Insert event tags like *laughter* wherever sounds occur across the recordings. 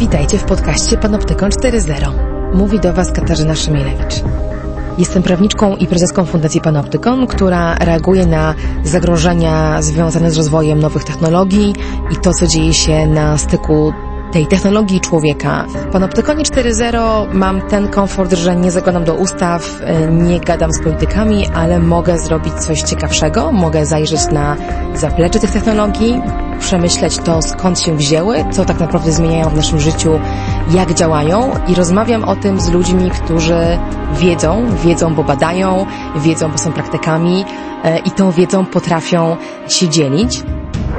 Witajcie w podcaście Panoptykon 4.0. Mówi do Was Katarzyna Szymielewicz. Jestem prawniczką i prezeską Fundacji Panoptykon, która reaguje na zagrożenia związane z rozwojem nowych technologii i to, co dzieje się na styku tej technologii człowieka. Panoptykonie 4.0 mam ten komfort, że nie zaglądam do ustaw, nie gadam z politykami, ale mogę zrobić coś ciekawszego, mogę zajrzeć na zaplecze tych technologii, przemyśleć to, skąd się wzięły, co tak naprawdę zmieniają w naszym życiu, jak działają i rozmawiam o tym z ludźmi, którzy wiedzą, wiedzą, bo badają, wiedzą, bo są praktykami e, i tą wiedzą potrafią się dzielić.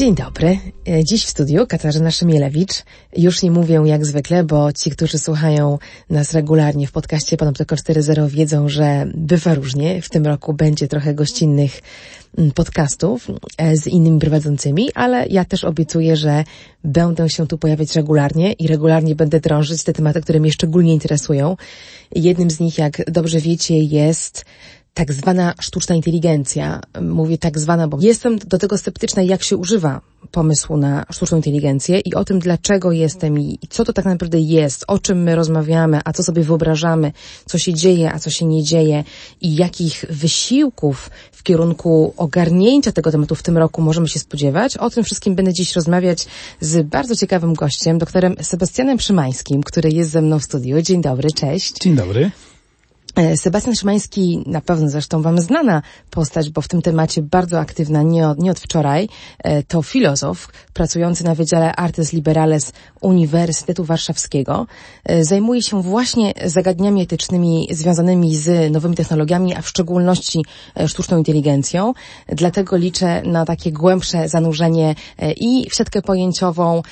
Dzień dobry. E, Dziś w studiu Katarzyna Szymielewicz. Już nie mówię jak zwykle, bo ci, którzy słuchają nas regularnie w podcaście Panoptykon 4.0 wiedzą, że bywa różnie. W tym roku będzie trochę gościnnych mm, podcastów e, z innymi prowadzącymi, ale ja też obiecuję, że będę się tu pojawiać regularnie i regularnie będę drążyć te tematy, które mnie szczególnie interesują. Jednym z nich, jak dobrze wiecie, jest tak zwana sztuczna inteligencja. Mówię tak zwana, bo jestem do tego sceptyczna, jak się używa pomysłu na sztuczną inteligencję i o tym, dlaczego jestem i co to tak naprawdę jest, o czym my rozmawiamy, a co sobie wyobrażamy, co się dzieje, a co się nie dzieje i jakich wysiłków w kierunku ogarnięcia tego tematu w tym roku możemy się spodziewać. O tym wszystkim będę dziś rozmawiać z bardzo ciekawym gościem, doktorem Sebastianem Szymańskim, który jest ze mną w studiu. Dzień dobry, cześć. Dzień dobry. E, Sebastian Szymański, na pewno zresztą Wam znana postać, bo w tym temacie bardzo aktywna nie od, nie od wczoraj, e, to filozof pracujący na Wydziale Artes Liberales Uniwersytetu Warszawskiego. E, Zajmuje się właśnie zagadnieniami etycznymi związanymi z nowymi technologiami, a w szczególności sztuczną inteligencją. Dlatego liczę na takie głębsze zanurzenie i w siatkę pojęciową,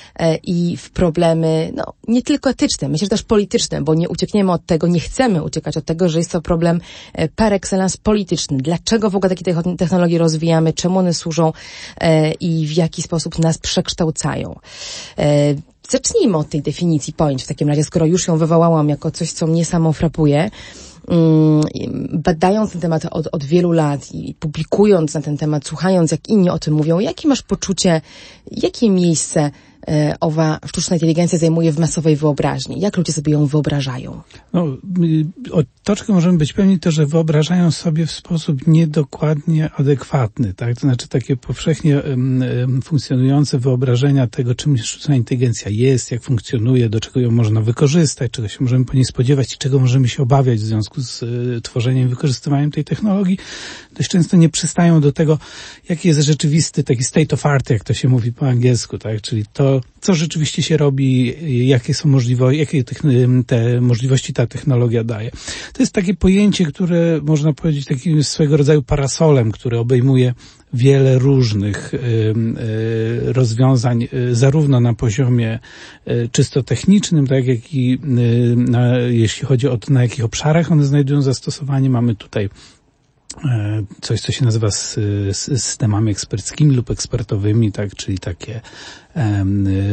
i w problemy, no, nie tylko etyczne, myślę, że też polityczne, bo nie uciekniemy od tego, nie chcemy uciekać od tego, że jest to problem e, par excellence polityczny. Dlaczego w ogóle takie technologie rozwijamy, czemu one służą e, i w jaki sposób nas przekształcają. E, zacznijmy od tej definicji pojęć w takim razie, skoro już ją wywołałam jako coś, co mnie samo frapuje mm, badając ten temat od, od wielu lat i publikując na ten temat, słuchając jak inni o tym mówią, jakie masz poczucie, jakie miejsce owa sztuczna inteligencja zajmuje w masowej wyobraźni? Jak ludzie sobie ją wyobrażają? No, y, o to, czego możemy być pewni, to, że wyobrażają sobie w sposób niedokładnie adekwatny, tak? To znaczy takie powszechnie funkcjonujące wyobrażenia tego, czym sztuczna inteligencja jest, jak funkcjonuje, do czego ją można wykorzystać, czego się możemy po niej spodziewać i czego możemy się obawiać w związku z y, tworzeniem i wykorzystywaniem tej technologii, dość często nie przystają do tego, jaki jest rzeczywisty taki state of art, jak to się mówi po angielsku, tak? Czyli to, co rzeczywiście się robi, jakie są możliwości, jakie te możliwości ta technologia daje. To jest takie pojęcie, które można powiedzieć takim swego rodzaju parasolem, który obejmuje wiele różnych rozwiązań, zarówno na poziomie czysto technicznym, tak jak i na, jeśli chodzi o to, na jakich obszarach one znajdują zastosowanie. Mamy tutaj coś, co się nazywa systemami eksperckimi lub ekspertowymi, tak, czyli takie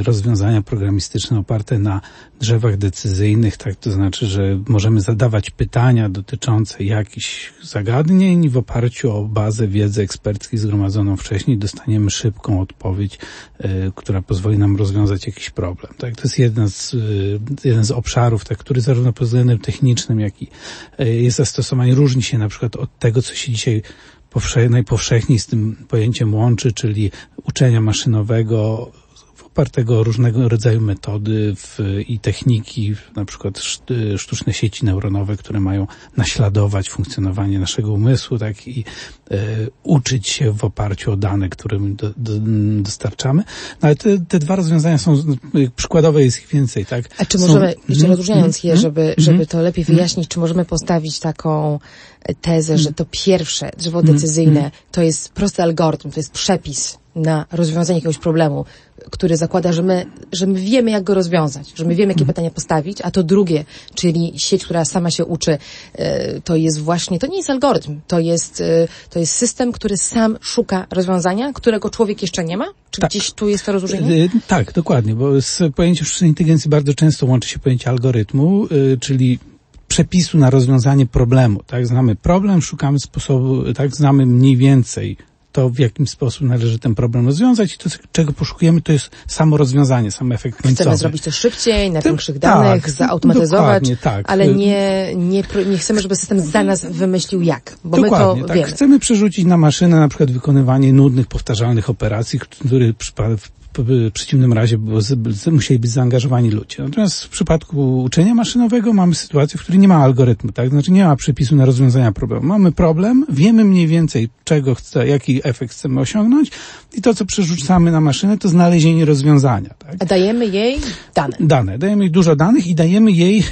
rozwiązania programistyczne oparte na drzewach decyzyjnych, tak, to znaczy, że możemy zadawać pytania dotyczące jakichś zagadnień i w oparciu o bazę wiedzy eksperckiej zgromadzoną wcześniej dostaniemy szybką odpowiedź, e, która pozwoli nam rozwiązać jakiś problem, tak. To jest jeden z, e, jeden z obszarów, tak, który zarówno pod względem technicznym, jak i jest zastosowań różni się na przykład od tego, co się dzisiaj najpowszechniej z tym pojęciem łączy, czyli uczenia maszynowego, opartego o różnego rodzaju metody w, i techniki, na przykład sztuczne sieci neuronowe, które mają naśladować funkcjonowanie naszego umysłu, tak i e, uczyć się w oparciu o dane, które do, do, dostarczamy. No ale te, te dwa rozwiązania są przykładowe, jest ich więcej, tak? A czy możemy, są, jeszcze mm, rozróżniając je, żeby, mm, żeby to lepiej wyjaśnić, czy możemy postawić taką tezę, że to pierwsze drzewo decyzyjne to jest prosty algorytm, to jest przepis na rozwiązanie jakiegoś problemu, który zakłada, że my, że my wiemy, jak go rozwiązać, że my wiemy, jakie pytania postawić, a to drugie, czyli sieć, która sama się uczy, e, to jest właśnie, to nie jest algorytm, to jest, e, to jest system, który sam szuka rozwiązania, którego człowiek jeszcze nie ma? Czy Tak. gdzieś tu jest to rozróżnienie? Y, Tak, dokładnie, bo z pojęciem sztucznej inteligencji bardzo często łączy się pojęcie algorytmu, czyli przepisu na rozwiązanie problemu, tak? Znamy problem, szukamy sposobu, tak? Znamy mniej więcej to, w jakim sposób należy ten problem rozwiązać i to, czego poszukujemy, to jest samo rozwiązanie, sam efekt końcowy. Chcemy zrobić to szybciej, na większych tak, danych, zautomatyzować, dokładnie, tak. ale nie, nie, pro- nie chcemy, żeby system za nas wymyślił jak, bo Dokładnie, my to tak. wiemy. Chcemy przerzucić na maszynę na przykład wykonywanie nudnych, powtarzalnych operacji, które w, w przeciwnym razie musieli być zaangażowani ludzie. Natomiast w przypadku uczenia maszynowego mamy sytuację, w której nie ma algorytmu, tak? Znaczy nie ma przepisu na rozwiązania problemu. Mamy problem, wiemy mniej więcej czego chce, jaki efekt chcemy osiągnąć i to, co przerzucamy na maszynę, to znalezienie rozwiązania, tak? A dajemy jej dane. dane. Dajemy jej dużo danych i dajemy jej e,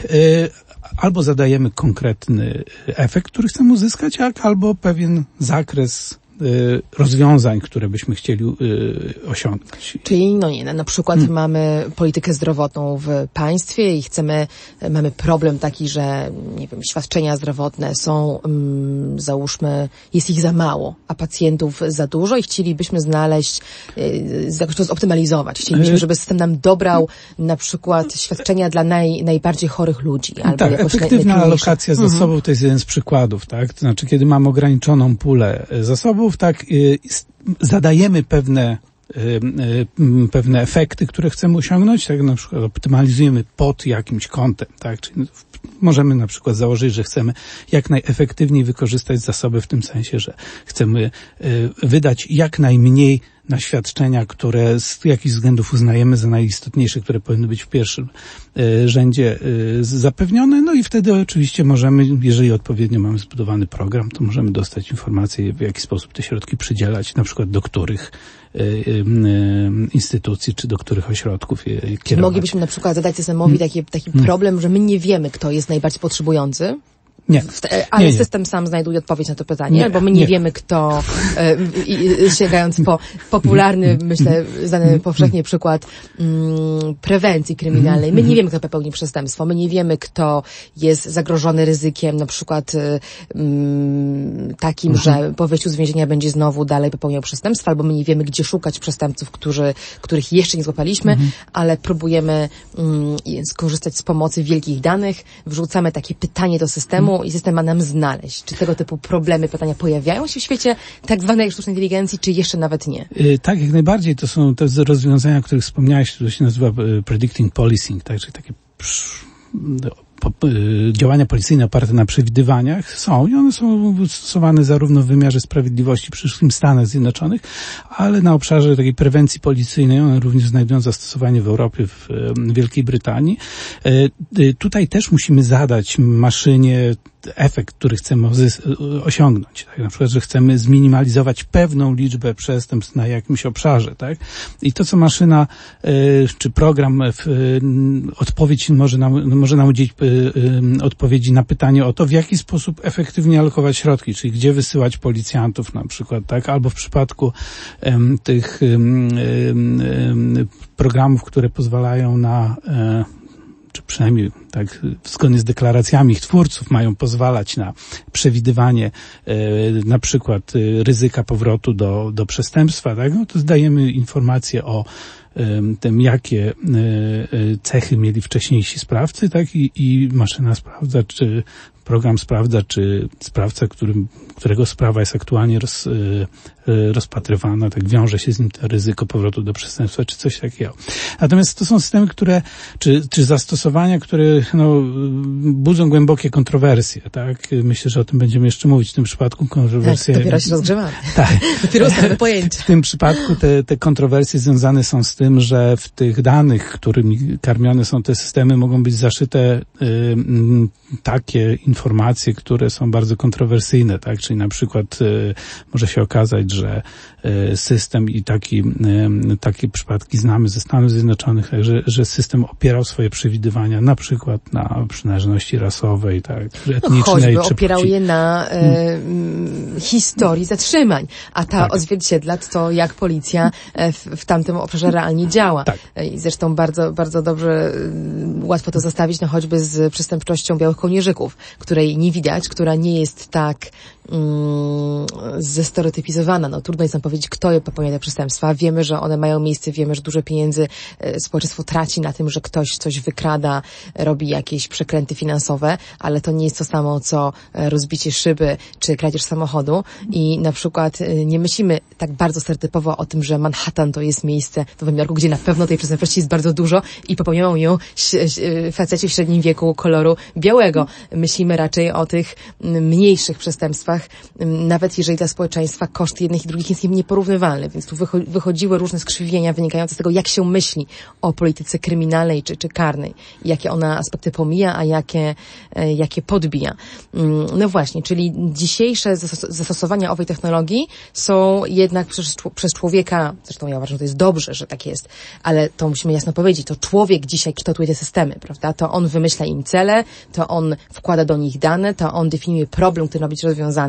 albo zadajemy konkretny efekt, który chcemy uzyskać, albo pewien zakres rozwiązań, które byśmy chcieli e, osiągnąć. Czyli, no nie, na, przykład Hmm. mamy politykę zdrowotną w państwie i chcemy, mamy problem taki, że, nie wiem, świadczenia zdrowotne są, mm, załóżmy, jest ich za mało, a pacjentów za dużo i chcielibyśmy znaleźć, y, jakoś to zoptymalizować. Chcielibyśmy, Y- żeby system nam dobrał na przykład świadczenia dla naj, najbardziej chorych ludzi. Albo tak, efektywna alokacja zasobów to jest jeden z przykładów, tak? To znaczy, kiedy mamy ograniczoną pulę e, tak, y, zadajemy pewne y, y, pewne efekty, które chcemy osiągnąć, tak? Na przykład optymalizujemy pod jakimś kątem, tak, czyli możemy na przykład założyć, że chcemy jak najefektywniej wykorzystać zasoby w tym sensie, że chcemy wydać jak najmniej na świadczenia, które z jakichś względów uznajemy za najistotniejsze, które powinny być w pierwszym y, rzędzie y, zapewnione. No i wtedy oczywiście możemy, jeżeli odpowiednio mamy zbudowany program, to możemy dostać informacje, w jaki sposób te środki przydzielać, na przykład do których y, instytucji, czy do których ośrodków je kierować. Moglibyśmy na przykład zadać Hmm. systemowi taki, taki problem, że my nie wiemy, kto jest najbardziej potrzebujący, Nie. Te- Ale Nie, nie. system sam znajduje odpowiedź na to pytanie, Nie, albo my nie, wiemy kto, i, i, sięgając po popularny, *laughs* myślę, znany powszechnie przykład mm, prewencji kryminalnej. My nie wiemy, kto popełni przestępstwo, my nie wiemy, kto jest zagrożony ryzykiem, na przykład mm, takim, że po wyjściu z więzienia będzie znowu dalej popełniał przestępstwa, albo my nie wiemy, gdzie szukać przestępców, którzy, których jeszcze nie złapaliśmy, ale próbujemy mm, skorzystać z pomocy wielkich danych, wrzucamy takie pytanie do systemu i system ma nam znaleźć, czy tego typu problemy, pytania pojawiają się w świecie tak zwanej sztucznej inteligencji, czy jeszcze nawet nie. Y, Tak, jak najbardziej. To są te rozwiązania, o których wspomniałeś, to się nazywa y, predicting policing, tak, czyli takie działania policyjne oparte na przewidywaniach są i one są stosowane zarówno w wymiarze sprawiedliwości w Stanach Zjednoczonych, ale na obszarze takiej prewencji policyjnej one również znajdują zastosowanie w Europie, w y, Wielkiej Brytanii. Y, y, Tutaj też musimy zadać maszynie efekt, który chcemy osiągnąć. Tak? Na przykład, że chcemy zminimalizować pewną liczbę przestępstw na jakimś obszarze. Tak? I to, co maszyna e, czy program w, e, odpowiedź może nam, może nam udzielić e, odpowiedzi na pytanie o to, w jaki sposób efektywnie alokować środki, czyli gdzie wysyłać policjantów na przykład, tak? Albo w przypadku tych programów, które pozwalają na e, przynajmniej tak zgodnie z deklaracjami ich twórców mają pozwalać na przewidywanie e, na przykład e, ryzyka powrotu do, do przestępstwa, tak? no to zdajemy informacje o tym, jakie e, cechy mieli wcześniejsi sprawcy, tak? I, i maszyna sprawdza, czy program sprawdza, czy sprawca, którym, którego sprawa jest aktualnie roz, rozpatrywana, tak wiąże się z nim to ryzyko powrotu do przestępstwa, czy coś takiego. Natomiast to są systemy, które, czy, czy zastosowania, które no, budzą głębokie kontrowersje, tak? Myślę, że o tym będziemy jeszcze mówić. W tym przypadku kontrowersje... Dopiero się rozgrzewamy. *laughs* Tak. *laughs* Dopiero pojęcie. W tym przypadku te, te kontrowersje związane są z tym, że w tych danych, którymi karmione są te systemy, mogą być zaszyte y, takie informacje, które są bardzo kontrowersyjne, tak? Czyli na przykład y, może się okazać, że y, system i taki, y, takie przypadki znamy ze Stanów Zjednoczonych, że, że system opierał swoje przewidywania na przykład na przynależności rasowej, tak, no, etnicznej. No, choćby czy opierał płci. je na e, mm, historii zatrzymań, a ta tak. odzwierciedla to, jak policja e, w, w tamtym obszarze realnie działa. Tak. E, I zresztą bardzo, bardzo dobrze, mm, łatwo to zestawić, no choćby z przestępczością białych kołnierzyków, której nie widać, która nie jest tak mm, zestereotypizowana. No, trudno jest nam powiedzieć, kto popełnia te przestępstwa. Wiemy, że one mają miejsce, wiemy, że dużo pieniędzy e, społeczeństwo traci na tym, że ktoś coś wykrada, robi jakieś przekręty finansowe, ale to nie jest to samo, co e, rozbicie szyby czy kradzież samochodu. I na przykład e, nie myślimy tak bardzo stereotypowo o tym, że Manhattan to jest miejsce w Nowym Jorku, gdzie na pewno tej przestępczości jest bardzo dużo i popełniają ją faceci w średnim wieku koloru białego. Myślimy raczej o tych mniejszych przestępstwach, nawet jeżeli dla społeczeństwa koszt jednych i drugich jest nieporównywalny, więc tu wychodziły różne skrzywienia wynikające z tego, jak się myśli o polityce kryminalnej czy, czy karnej, jakie ona aspekty pomija, a jakie, e, jakie podbija. No właśnie, czyli dzisiejsze zastosowania owej technologii są jednak przez, przez człowieka, zresztą ja uważam, że to jest dobrze, że tak jest, ale to musimy jasno powiedzieć, to człowiek dzisiaj kształtuje te systemy, prawda? To on wymyśla im cele, to on wkłada do nich dane, to on definiuje problem, który ma być rozwiązany.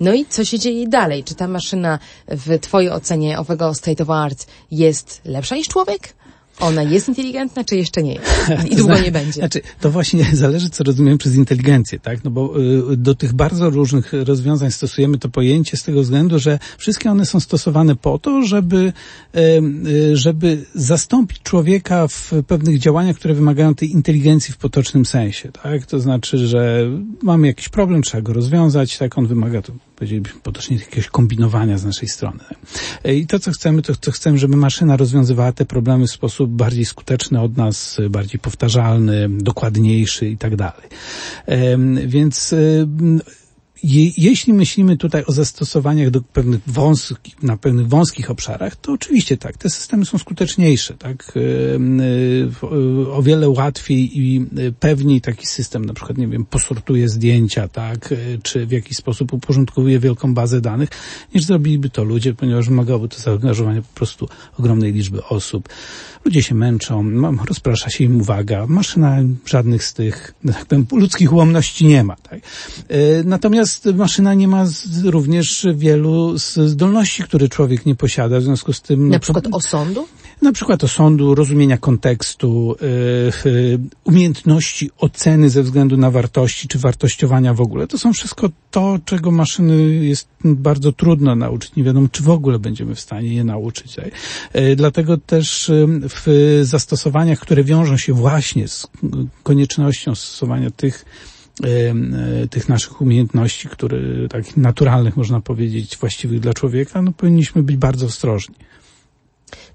No i co się dzieje dalej? Czy ta maszyna w Twojej ocenie owego state of art jest lepsza niż człowiek? Ona jest inteligentna, czy jeszcze nie jest? *laughs* I długo nie będzie. Znaczy, to właśnie *laughs* zależy, co rozumiem przez inteligencję, tak? No bo y, do tych bardzo różnych rozwiązań stosujemy to pojęcie z tego względu, że wszystkie one są stosowane po to, żeby, y, żeby zastąpić człowieka w pewnych działaniach, które wymagają tej inteligencji w potocznym sensie, tak? To znaczy, że mamy jakiś problem, trzeba go rozwiązać, tak? On wymaga to powiedzielibyśmy potocznie jakiegoś kombinowania z naszej strony. I to, co chcemy, to, to chcemy, żeby maszyna rozwiązywała te problemy w sposób bardziej skuteczny od nas, bardziej powtarzalny, dokładniejszy i tak dalej. Więc je, jeśli myślimy tutaj o zastosowaniach do pewnych wąskich, na pewnych wąskich obszarach, to oczywiście tak, te systemy są skuteczniejsze, tak, o wiele łatwiej i pewniej taki system, na przykład, nie wiem, posortuje zdjęcia, tak, czy w jakiś sposób uporządkowuje wielką bazę danych, niż zrobiliby to ludzie, ponieważ wymagałoby to zaangażowania po prostu ogromnej liczby osób. Ludzie się męczą, rozprasza się im uwaga, maszyna żadnych z tych, tak powiem, ludzkich ułomności nie ma, tak. Natomiast Natomiast maszyna nie ma również wielu zdolności, które człowiek nie posiada, w związku z tym... Na no, przykład osądu? Na przykład osądu, rozumienia kontekstu, yy, umiejętności oceny ze względu na wartości, czy wartościowania w ogóle. To są wszystko to, czego maszyny jest bardzo trudno nauczyć. Nie wiadomo, czy w ogóle będziemy w stanie je nauczyć. Tak? Yy, dlatego też w zastosowaniach, które wiążą się właśnie z koniecznością stosowania tych E, tych naszych umiejętności, które takich naturalnych można powiedzieć, właściwych dla człowieka, no powinniśmy być bardzo ostrożni.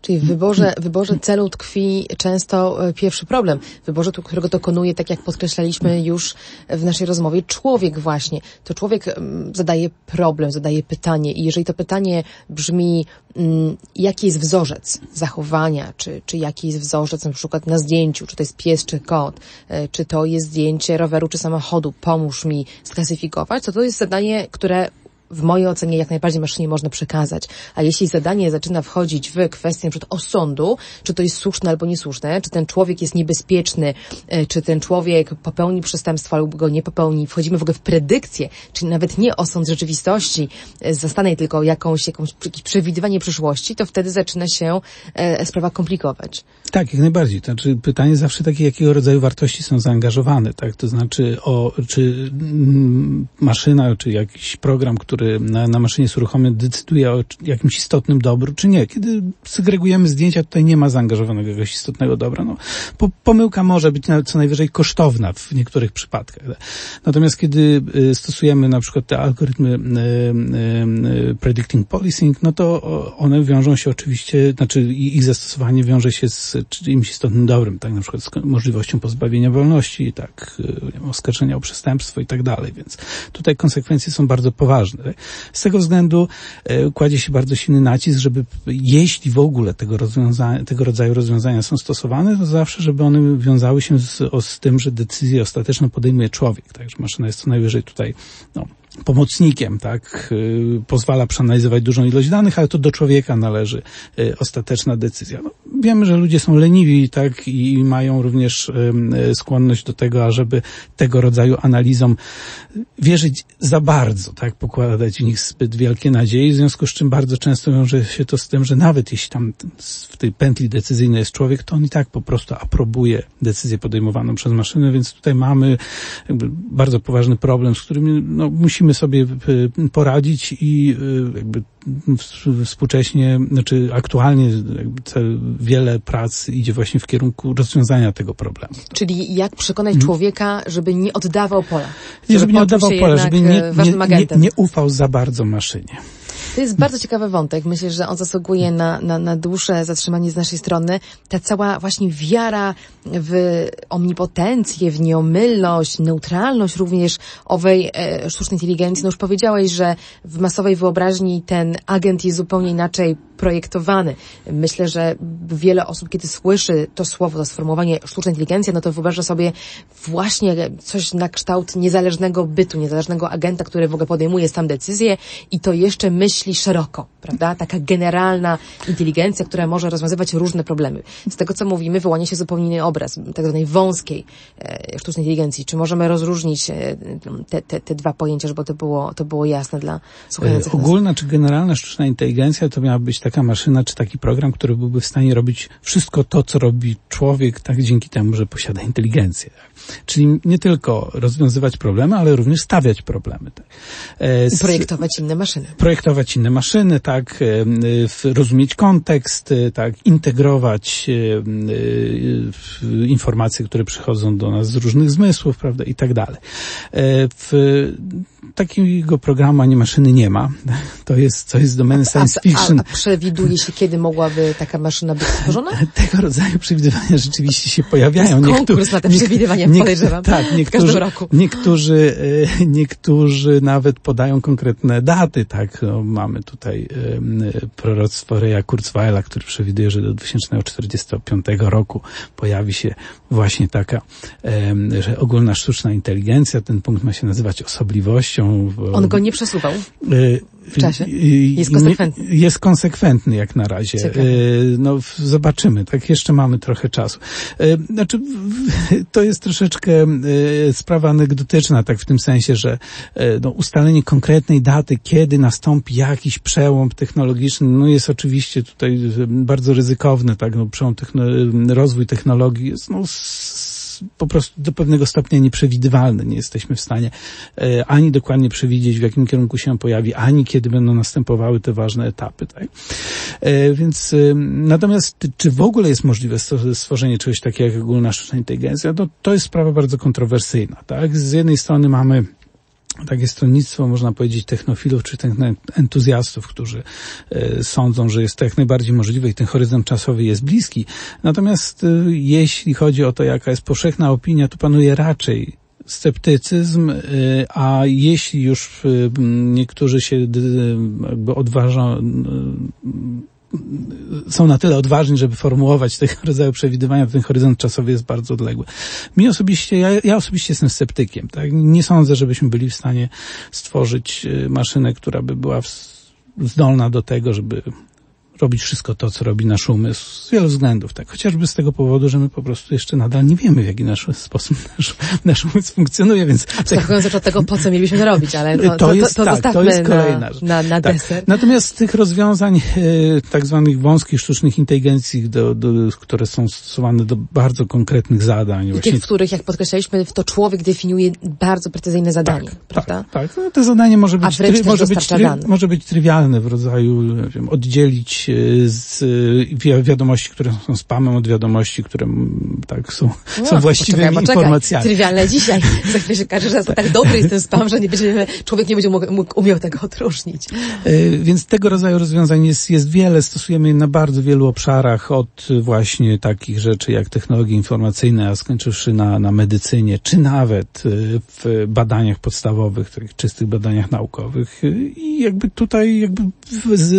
Czyli w wyborze, wyborze celu tkwi często e, pierwszy problem. W wyborze, którego dokonuje, tak jak podkreślaliśmy już w naszej rozmowie, człowiek właśnie. To człowiek zadaje problem, zadaje pytanie i jeżeli to pytanie brzmi, mm, jaki jest wzorzec zachowania, czy, czy jaki jest wzorzec na przykład na zdjęciu, czy to jest pies, czy kot, e, czy to jest zdjęcie roweru, czy samochodu, pomóż mi sklasyfikować, to to jest zadanie, które w mojej ocenie jak najbardziej maszynie można przekazać. A jeśli zadanie zaczyna wchodzić w kwestię przed osądu, czy to jest słuszne albo niesłuszne, czy ten człowiek jest niebezpieczny, e, czy ten człowiek popełni przestępstwo albo go nie popełni, wchodzimy w ogóle w predykcję, czyli nawet nie osąd rzeczywistości, e, zastanej tylko jakąś, jakąś przewidywanie przyszłości, to wtedy zaczyna się e, sprawa komplikować. Tak, jak najbardziej. To znaczy pytanie zawsze takie, jakiego rodzaju wartości są zaangażowane, tak? To znaczy o, czy mm, maszyna, czy jakiś program, który który na, na maszynie jest uruchomiony, decyduje o jakimś istotnym dobru, czy nie. Kiedy segregujemy zdjęcia, tutaj nie ma zaangażowanego jakiegoś istotnego dobra. No, po, pomyłka może być co najwyżej kosztowna w niektórych przypadkach. Natomiast kiedy y, stosujemy na przykład te algorytmy y, y, predicting policing, no to one wiążą się oczywiście, znaczy ich zastosowanie wiąże się z czymś istotnym dobrem, tak na przykład z możliwością pozbawienia wolności, tak, oskarżenia o przestępstwo i tak dalej, więc tutaj konsekwencje są bardzo poważne. Z tego względu e, kładzie się bardzo silny nacisk, żeby jeśli w ogóle tego, rozwiązania, tego rodzaju rozwiązania są stosowane, to zawsze, żeby one wiązały się z, z tym, że decyzję ostateczną podejmuje człowiek. Także maszyna jest co najwyżej tutaj no, pomocnikiem, tak, y, pozwala przeanalizować dużą ilość danych, ale to do człowieka należy y, ostateczna decyzja. No, wiemy, że ludzie są leniwi, tak, i mają również y, skłonność do tego, ażeby tego rodzaju analizom wierzyć za bardzo, tak, pokładać w nich zbyt wielkie nadzieje, w związku z czym bardzo często wiąże się to z tym, że nawet jeśli tam w tej pętli decyzyjnej jest człowiek, to on i tak po prostu aprobuje decyzję podejmowaną przez maszynę, więc tutaj mamy bardzo poważny problem, z którym no, musimy sobie y, poradzić i y, jakby współcześnie, znaczy aktualnie wiele prac idzie właśnie w kierunku rozwiązania tego problemu. Czyli jak przekonać hmm. człowieka, żeby nie oddawał pola? Nie, żeby nie oddawał pola, żeby nie, nie, nie, nie ufał za bardzo maszynie. To jest bardzo ciekawy wątek. Myślę, że on zasługuje na, na, na dłuższe zatrzymanie z naszej strony. Ta cała właśnie wiara w omnipotencję, w nieomylność, neutralność również owej e, sztucznej inteligencji. No już powiedziałeś, że w masowej wyobraźni ten agent jest zupełnie inaczej projektowany. Myślę, że wiele osób, kiedy słyszy to słowo, to sformułowanie sztuczna inteligencja, no to wyobraża sobie właśnie coś na kształt niezależnego bytu, niezależnego agenta, który w ogóle podejmuje sam decyzję i to jeszcze myśli szeroko, prawda? Taka generalna inteligencja, która może rozwiązywać różne problemy. Z tego, co mówimy, wyłania się zupełnie inny obraz, tak zwanej wąskiej e, sztucznej inteligencji. Czy możemy rozróżnić e, te, te, te dwa pojęcia, żeby to było, to było jasne dla słuchających? E, ogólna czy generalna sztuczna inteligencja to miała być taka maszyna czy taki program, który byłby w stanie robić wszystko to, co robi człowiek, tak dzięki temu, że posiada inteligencję. Czyli nie tylko rozwiązywać problemy, ale również stawiać problemy. Tak. E, projektować inne maszyny. Projektować inne maszyny, tak, e, rozumieć kontekst, e, tak, integrować informacje, które przychodzą do nas z różnych zmysłów, prawda, i tak dalej. W takiego programu ani maszyny nie ma. *laughs* To jest, to jest domeny science fiction. A, a, a przewiduje się, kiedy mogłaby taka maszyna być stworzona? *laughs* Tego rodzaju przewidywania rzeczywiście się pojawiają. Jest konkurs na te przewidywania, nie, podejrzewam. Tak, niektórzy, roku. Niektórzy, e, niektórzy nawet podają konkretne daty, tak. No, mamy tutaj um, proroctwo Reja Kurzweila, który przewiduje, że do 2045 roku pojawi się właśnie taka, um, że ogólna sztuczna inteligencja, ten punkt ma się nazywać osobliwością, on go nie przesuwał? Y, w czasie? Jest konsekwentny. Jest konsekwentny jak na razie. Ciekawe. Y, no, zobaczymy. Tak, jeszcze mamy trochę czasu. Y, znaczy, to jest troszeczkę sprawa anegdotyczna, tak w tym sensie, że no, ustalenie konkretnej daty, kiedy nastąpi jakiś przełom technologiczny, no jest oczywiście tutaj bardzo ryzykowny, tak, no, przełom rozwój technologii jest, no, po prostu do pewnego stopnia nieprzewidywalny. Nie jesteśmy w stanie e, ani dokładnie przewidzieć, w jakim kierunku się pojawi, ani kiedy będą następowały te ważne etapy. Tak? E, więc e, natomiast czy w ogóle jest możliwe stworzenie czegoś takiego jak ogólna sztuczna inteligencja? No, to jest sprawa bardzo kontrowersyjna. Tak? Z jednej strony mamy takie stronnictwo, można powiedzieć, technofilów czy entuzjastów, którzy e, sądzą, że jest to jak najbardziej możliwe i ten horyzont czasowy jest bliski. Natomiast e, jeśli chodzi o to, jaka jest powszechna opinia, to panuje raczej sceptycyzm, e, a jeśli już niektórzy się odważą są na tyle odważni, żeby formułować *laughs* tego rodzaju przewidywania, ten horyzont czasowy jest bardzo odległy. Mi osobiście, ja, ja osobiście jestem sceptykiem, tak? Nie sądzę, żebyśmy byli w stanie stworzyć y, maszynę, która by była zdolna do tego, żeby robić wszystko to, co robi nasz umysł z wielu względów, tak. Chociażby z tego powodu, że my po prostu jeszcze nadal nie wiemy, w jaki nasz sposób *laughs* nasz, nasz umysł funkcjonuje, więc... Abstrahując tak, od tego, po co mielibyśmy to robić, ale to, to, jest, to, to tak, to jest kolejna rzecz. Na, na, tak. deser. Natomiast z tych rozwiązań e, tak zwanych wąskich sztucznych inteligencji, do, do, które są stosowane do bardzo konkretnych zadań. I właśnie... tych, w których, jak podkreślaliśmy, to człowiek definiuje bardzo precyzyjne zadanie, tak, prawda? Tak, tak. No, to zadanie może być, try, może, być try, może być trywialne w rodzaju, wiem, oddzielić z wiadomości, które są spamem od wiadomości, które tak są, no, są właściwymi poczekaj, informacjami. Trywialne dzisiaj. *laughs* Za chwilę się każe, że tak dobry jest ten spam, że nie będziemy, człowiek nie będzie mógł, mógł umiał tego odróżnić. E, więc tego rodzaju rozwiązań jest, jest wiele. Stosujemy je na bardzo wielu obszarach, od właśnie takich rzeczy jak technologie informacyjne, a skończywszy na, na medycynie, czy nawet e, w badaniach podstawowych, takich czystych badaniach naukowych. I jakby tutaj jakby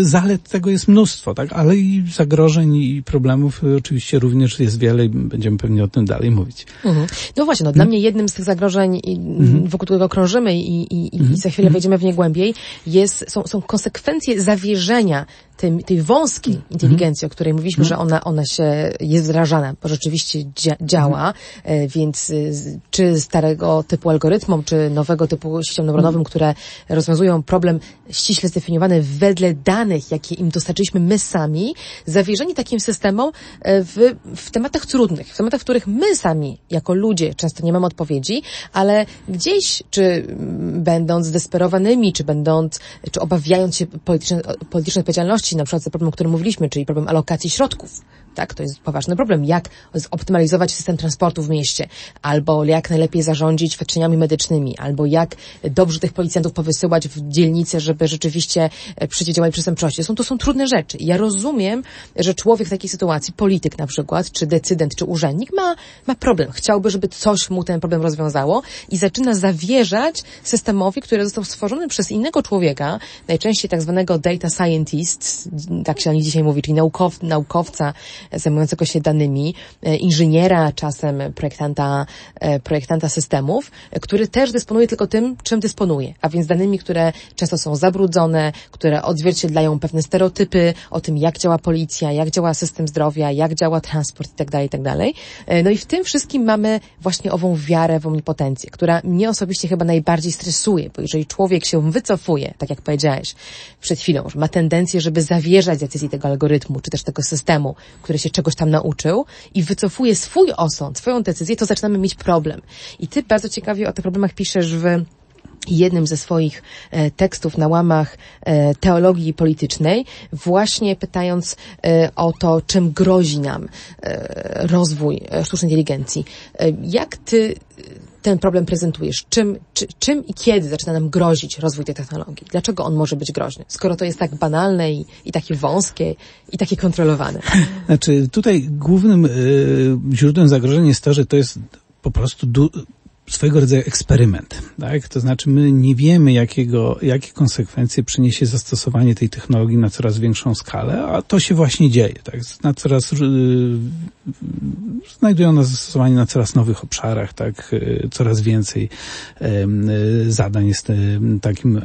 zalet tego jest mnóstwo tak? Ale i zagrożeń i problemów oczywiście również jest wiele i będziemy pewnie o tym dalej mówić. Mhm. No właśnie, no, dla mhm. mnie jednym z tych zagrożeń, mhm. wokół którego krążymy i, i, i za chwilę wejdziemy w nie głębiej, jest, są, są konsekwencje zawierzenia tej, tej wąskiej mhm. inteligencji, o której mówiliśmy, że ona, ona się jest wdrażana, bo rzeczywiście dzia działa, e, więc y, czy starego typu algorytmom, czy nowego typu sieciom neuronowym, które rozwiązują problem ściśle zdefiniowany wedle danych, jakie im dostarczyliśmy my sami, zawierzenie takim systemom e, w, w tematach trudnych, w tematach, w których my sami, jako ludzie, często nie mamy odpowiedzi, ale gdzieś, czy będąc zdesperowanymi, czy będąc, czy obawiając się politycznej, politycznej odpowiedzialności, na przykład za problem, o którym mówiliśmy, czyli problem alokacji środków, tak? To jest poważny problem. Jak zoptymalizować system transportu w mieście, albo jak najlepiej zarządzić świadczeniami medycznymi, albo jak dobrze tych policjantów powysyłać w dzielnice, żeby rzeczywiście e, przeciwdziałać przestępczości. Są, to są trudne rzeczy. Ja rozumiem, że człowiek w takiej sytuacji, polityk na przykład, czy decydent, czy urzędnik ma, ma problem. Chciałby, żeby coś mu ten problem rozwiązało i zaczyna zawierzać systemowi, który został stworzony przez innego człowieka, najczęściej tak zwanego data scientist, tak się o nich dzisiaj mówi, czyli naukow, naukowca, zajmującego się danymi, e, inżyniera, czasem projektanta, e, projektanta systemów, który też dysponuje tylko tym, czym dysponuje, a więc danymi, które często są zabrudzone, które odzwierciedlają pewne stereotypy o tym, jak działa policja, jak działa system zdrowia, jak działa transport itd., tak itd. Tak e, no i w tym wszystkim mamy właśnie ową wiarę w omnipotencję, która mnie osobiście chyba najbardziej stresuje, bo jeżeli człowiek się wycofuje, tak jak powiedziałeś przed chwilą, że ma tendencję, żeby zawierzać decyzji tego algorytmu, czy też tego systemu, który który się czegoś tam nauczył i wycofuje swój osąd, swoją decyzję, to zaczynamy mieć problem. I ty bardzo ciekawie o tych problemach piszesz w jednym ze swoich e, tekstów na łamach e, teologii politycznej, właśnie pytając e, o to, czym grozi nam e, rozwój e, sztucznej inteligencji. E, jak ty ten problem prezentujesz? Czym, czy, czym i kiedy zaczyna nam grozić rozwój tej technologii? Dlaczego on może być groźny? Skoro to jest tak banalne i, i takie wąskie i takie kontrolowane. *laughs* Znaczy, tutaj głównym y, źródłem zagrożenia jest to, że to jest po prostu swojego rodzaju eksperyment, tak? To znaczy my nie wiemy, jakiego, jakie konsekwencje przyniesie zastosowanie tej technologii na coraz większą skalę, a to się właśnie dzieje, tak? Na coraz, yy, znajdują na zastosowanie na coraz nowych obszarach, tak? Yy, coraz więcej yy, zadań jest takim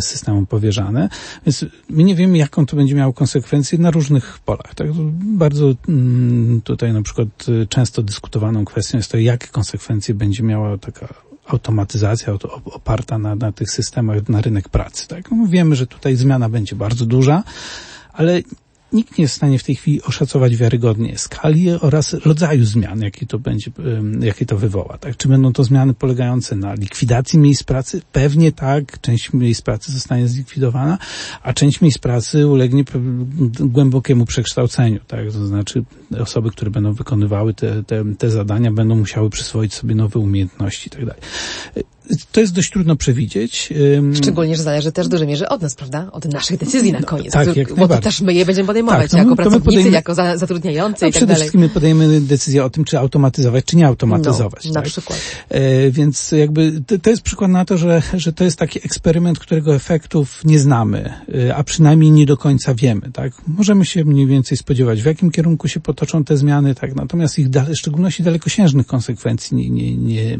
systemom powierzane, więc my nie wiemy, jaką to będzie miało konsekwencje na różnych polach, tak? Bardzo mm, tutaj na przykład y, często dyskutowaną kwestią jest to, jakie konsekwencje będzie miała taka automatyzacja oparta na, na tych systemach na rynek pracy. Tak? No, wiemy, że tutaj zmiana będzie bardzo duża, ale nikt nie jest w stanie w tej chwili oszacować wiarygodnie skali oraz rodzaju zmian, jakie to będzie, jakie to wywoła. Tak? Czy będą to zmiany polegające na likwidacji miejsc pracy? Pewnie tak, część miejsc pracy zostanie zlikwidowana, a część miejsc pracy ulegnie głębokiemu przekształceniu. Tak? To znaczy osoby, które będą wykonywały te, te, te zadania, będą musiały przyswoić sobie nowe umiejętności itd. Tak to jest dość trudno przewidzieć. Szczególnie, że zależy też w dużej mierze od nas, prawda? Od naszych decyzji na koniec. Tak, jak bo to też my je będziemy podejmować tak, no, jako pracownicy, podejmy... jako za, zatrudniający no, i tak Przede wszystkim my podejmiemy decyzję o tym, czy automatyzować, czy nie automatyzować. No, na tak? przykład. E, więc jakby to, to, jest przykład na to, że, że to jest taki eksperyment, którego efektów nie znamy, e, a przynajmniej nie do końca wiemy, tak? Możemy się mniej więcej spodziewać, w jakim kierunku się potoczą te zmiany, tak? Natomiast ich w szczególności dalekosiężnych konsekwencji nie, nie, nie, e,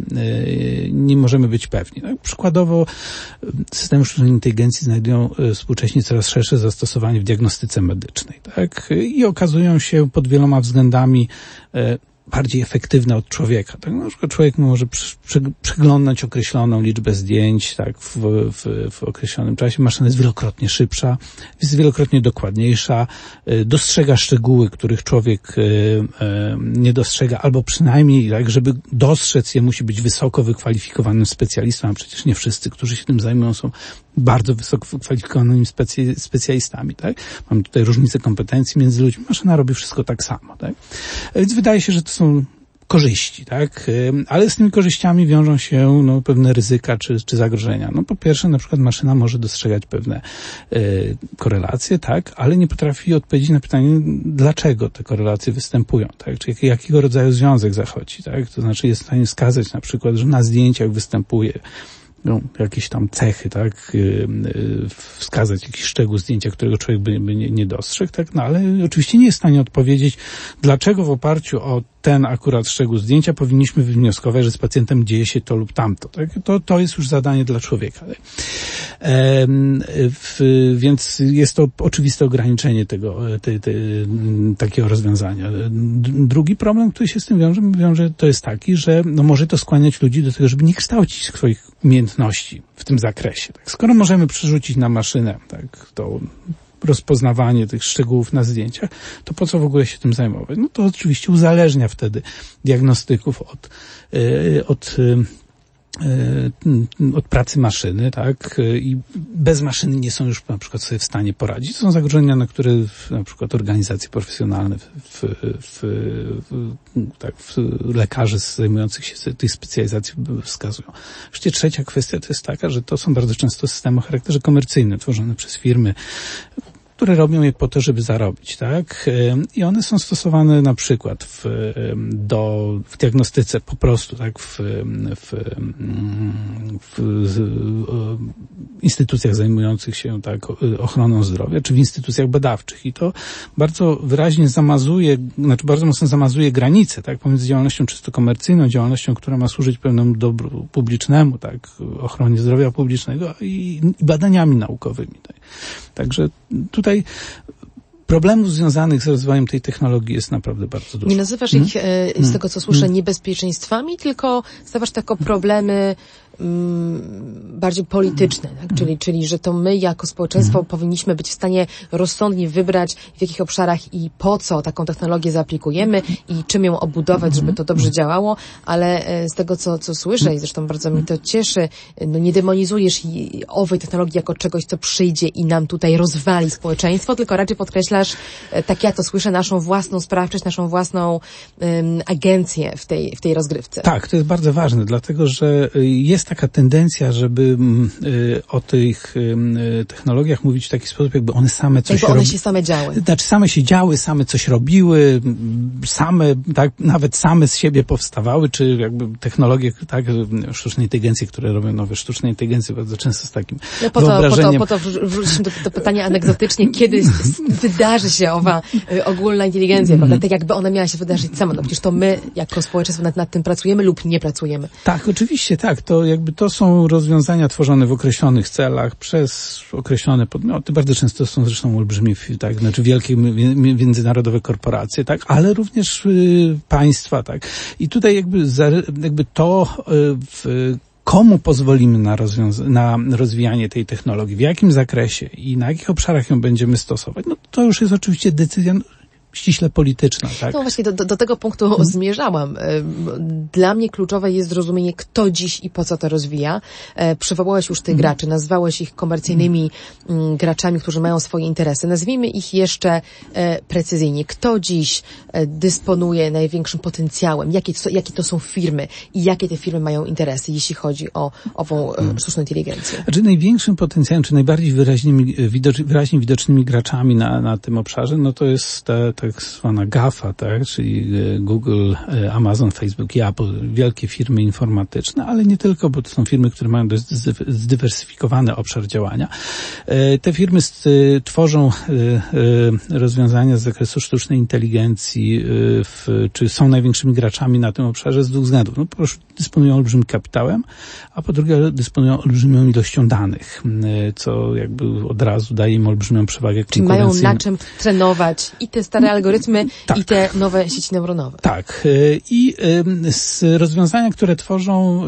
nie możemy być pewni. Tak? przykładowo systemy sztucznej inteligencji znajdują e, współcześnie coraz szersze zastosowanie w diagnostyce medycznej, tak? I okazują się pod wieloma względami e, bardziej efektywne od człowieka. Tak? Na przykład człowiek może przeglądać określoną liczbę zdjęć tak, w, w, w określonym czasie. Maszyna jest wielokrotnie szybsza, jest wielokrotnie dokładniejsza, e, dostrzega szczegóły, których człowiek e, e, nie dostrzega, albo przynajmniej, tak, żeby dostrzec je, musi być wysoko wykwalifikowanym specjalistą, a przecież nie wszyscy, którzy się tym zajmują, są bardzo wysoko wykwalifikowanymi specjalistami. Tak? Mamy tutaj różnicę kompetencji między ludźmi. Maszyna robi wszystko tak samo. Tak? Więc wydaje się, że to są korzyści, tak? Ale z tymi korzyściami wiążą się no, pewne ryzyka czy, czy zagrożenia. No po pierwsze, na przykład maszyna może dostrzegać pewne y, korelacje, tak? Ale nie potrafi odpowiedzieć na pytanie, dlaczego te korelacje występują, tak? Czy jak, jakiego rodzaju związek zachodzi, tak? To znaczy jest w stanie wskazać na przykład, że na zdjęciach występuje no, jakieś tam cechy, tak, y, y, wskazać jakiś szczegół zdjęcia, którego człowiek by, by nie, nie dostrzegł, tak, no ale oczywiście nie jest w stanie odpowiedzieć, dlaczego w oparciu o ten akurat szczegół zdjęcia powinniśmy wywnioskować, że z pacjentem dzieje się to lub tamto. Tak? To, to jest już zadanie dla człowieka. E, w, więc jest to oczywiste ograniczenie tego, te, te, takiego rozwiązania. Drugi problem, który się z tym wiąże, wiąże to jest taki, że no, może to skłaniać ludzi do tego, żeby nie kształcić swoich umiejętności w tym zakresie. Tak? Skoro możemy przerzucić na maszynę tak, to rozpoznawanie tych szczegółów na zdjęciach, to po co w ogóle się tym zajmować? No to oczywiście uzależnia wtedy diagnostyków od, e, od e, od pracy maszyny, tak, i bez maszyny nie są już na przykład sobie w stanie poradzić. To są zagrożenia, na które na przykład organizacje profesjonalne, w, w, w, tak, w lekarze zajmujących się tej specjalizacji wskazują. Wreszcie trzecia kwestia to jest taka, że to są bardzo często systemy o charakterze komercyjnym, tworzone przez firmy, które robią je po to, żeby zarobić, tak? I one są stosowane na przykład w, do, w diagnostyce po prostu, tak? W, w, w, w instytucjach zajmujących się tak ochroną zdrowia, czy w instytucjach badawczych. I to bardzo wyraźnie zamazuje, znaczy bardzo mocno zamazuje granice, tak? Pomiędzy działalnością czysto komercyjną, działalnością, która ma służyć pewnemu dobru publicznemu, tak? Ochronie zdrowia publicznego i, i badaniami naukowymi, tak? Także tutaj problemów związanych z rozwojem tej technologii jest naprawdę bardzo dużo. Nie nazywasz ich, hmm? z hmm? tego co słyszę, hmm? niebezpieczeństwami, tylko stawiasz tylko problemy bardziej polityczne, tak? czyli, czyli że to my jako społeczeństwo powinniśmy być w stanie rozsądnie wybrać w jakich obszarach i po co taką technologię zaaplikujemy i czym ją obudować, żeby to dobrze działało, ale e, z tego co, co słyszę i zresztą bardzo mnie to cieszy, no nie demonizujesz owej technologii jako czegoś, co przyjdzie i nam tutaj rozwali społeczeństwo, tylko raczej podkreślasz, e, tak ja to słyszę, naszą własną sprawczość, naszą własną um, agencję w tej, w tej rozgrywce. Tak, to jest bardzo ważne, dlatego że jest jest taka tendencja, żeby mm, y, o tych y, technologiach mówić w taki sposób, jakby one same coś jakby one się same działy. Znaczy same się działy, same coś robiły, same, tak, nawet same z siebie powstawały, czy jakby technologie, tak, sztucznej inteligencji, które robią nowe sztuczne inteligencje, bardzo często z takim no po. To, po to, po to wróciliśmy do, do pytania anegdotycznie, kiedy wydarzy się owa y, ogólna inteligencja, mm. prawda? Tak jakby ona miała się wydarzyć sama. No przecież to my, jako społeczeństwo nad, nad tym pracujemy lub nie pracujemy. Tak, oczywiście, tak. To jakby to są rozwiązania tworzone w określonych celach przez określone podmioty. Bardzo często są zresztą olbrzymie, tak, znaczy wielkie międzynarodowe korporacje, tak, ale również y, państwa, tak. I tutaj jakby, jakby to y, w, komu pozwolimy na, na rozwijanie tej technologii, w jakim zakresie i na jakich obszarach ją będziemy stosować, no to już jest oczywiście decyzja ściśle polityczna. Tak? No właśnie, do, do, tego punktu hmm. zmierzałam. Dla mnie kluczowe jest zrozumienie, kto dziś i po co to rozwija. E, przywołałeś już tych hmm. graczy, nazwałeś ich komercyjnymi hmm. graczami, którzy mają swoje interesy. Nazwijmy ich jeszcze e, precyzyjnie. Kto dziś e, dysponuje największym potencjałem? Jakie, jakie to są firmy i jakie te firmy mają interesy, jeśli chodzi o ową hmm. sztuczną inteligencję? Znaczy największym potencjałem, czy najbardziej wyraźnymi, wyraźnie widocznymi graczami na, na tym obszarze, no to jest te, te tak zwana GAFA, tak, czyli e, Google, e, Amazon, Facebook i Apple, wielkie firmy informatyczne, ale nie tylko, bo to są firmy, które mają dość zdywersyfikowany obszar działania. E, te firmy tworzą rozwiązania z zakresu sztucznej inteligencji, w, czy są największymi graczami na tym obszarze z dwóch względów. No dysponują olbrzymim kapitałem, a po drugie dysponują olbrzymią ilością danych, co jakby od razu daje im olbrzymią przewagę Czyli mają na czym trenować i te stare algorytmy tak. i te nowe sieci neuronowe. Tak. Y, I z rozwiązania, które tworzą,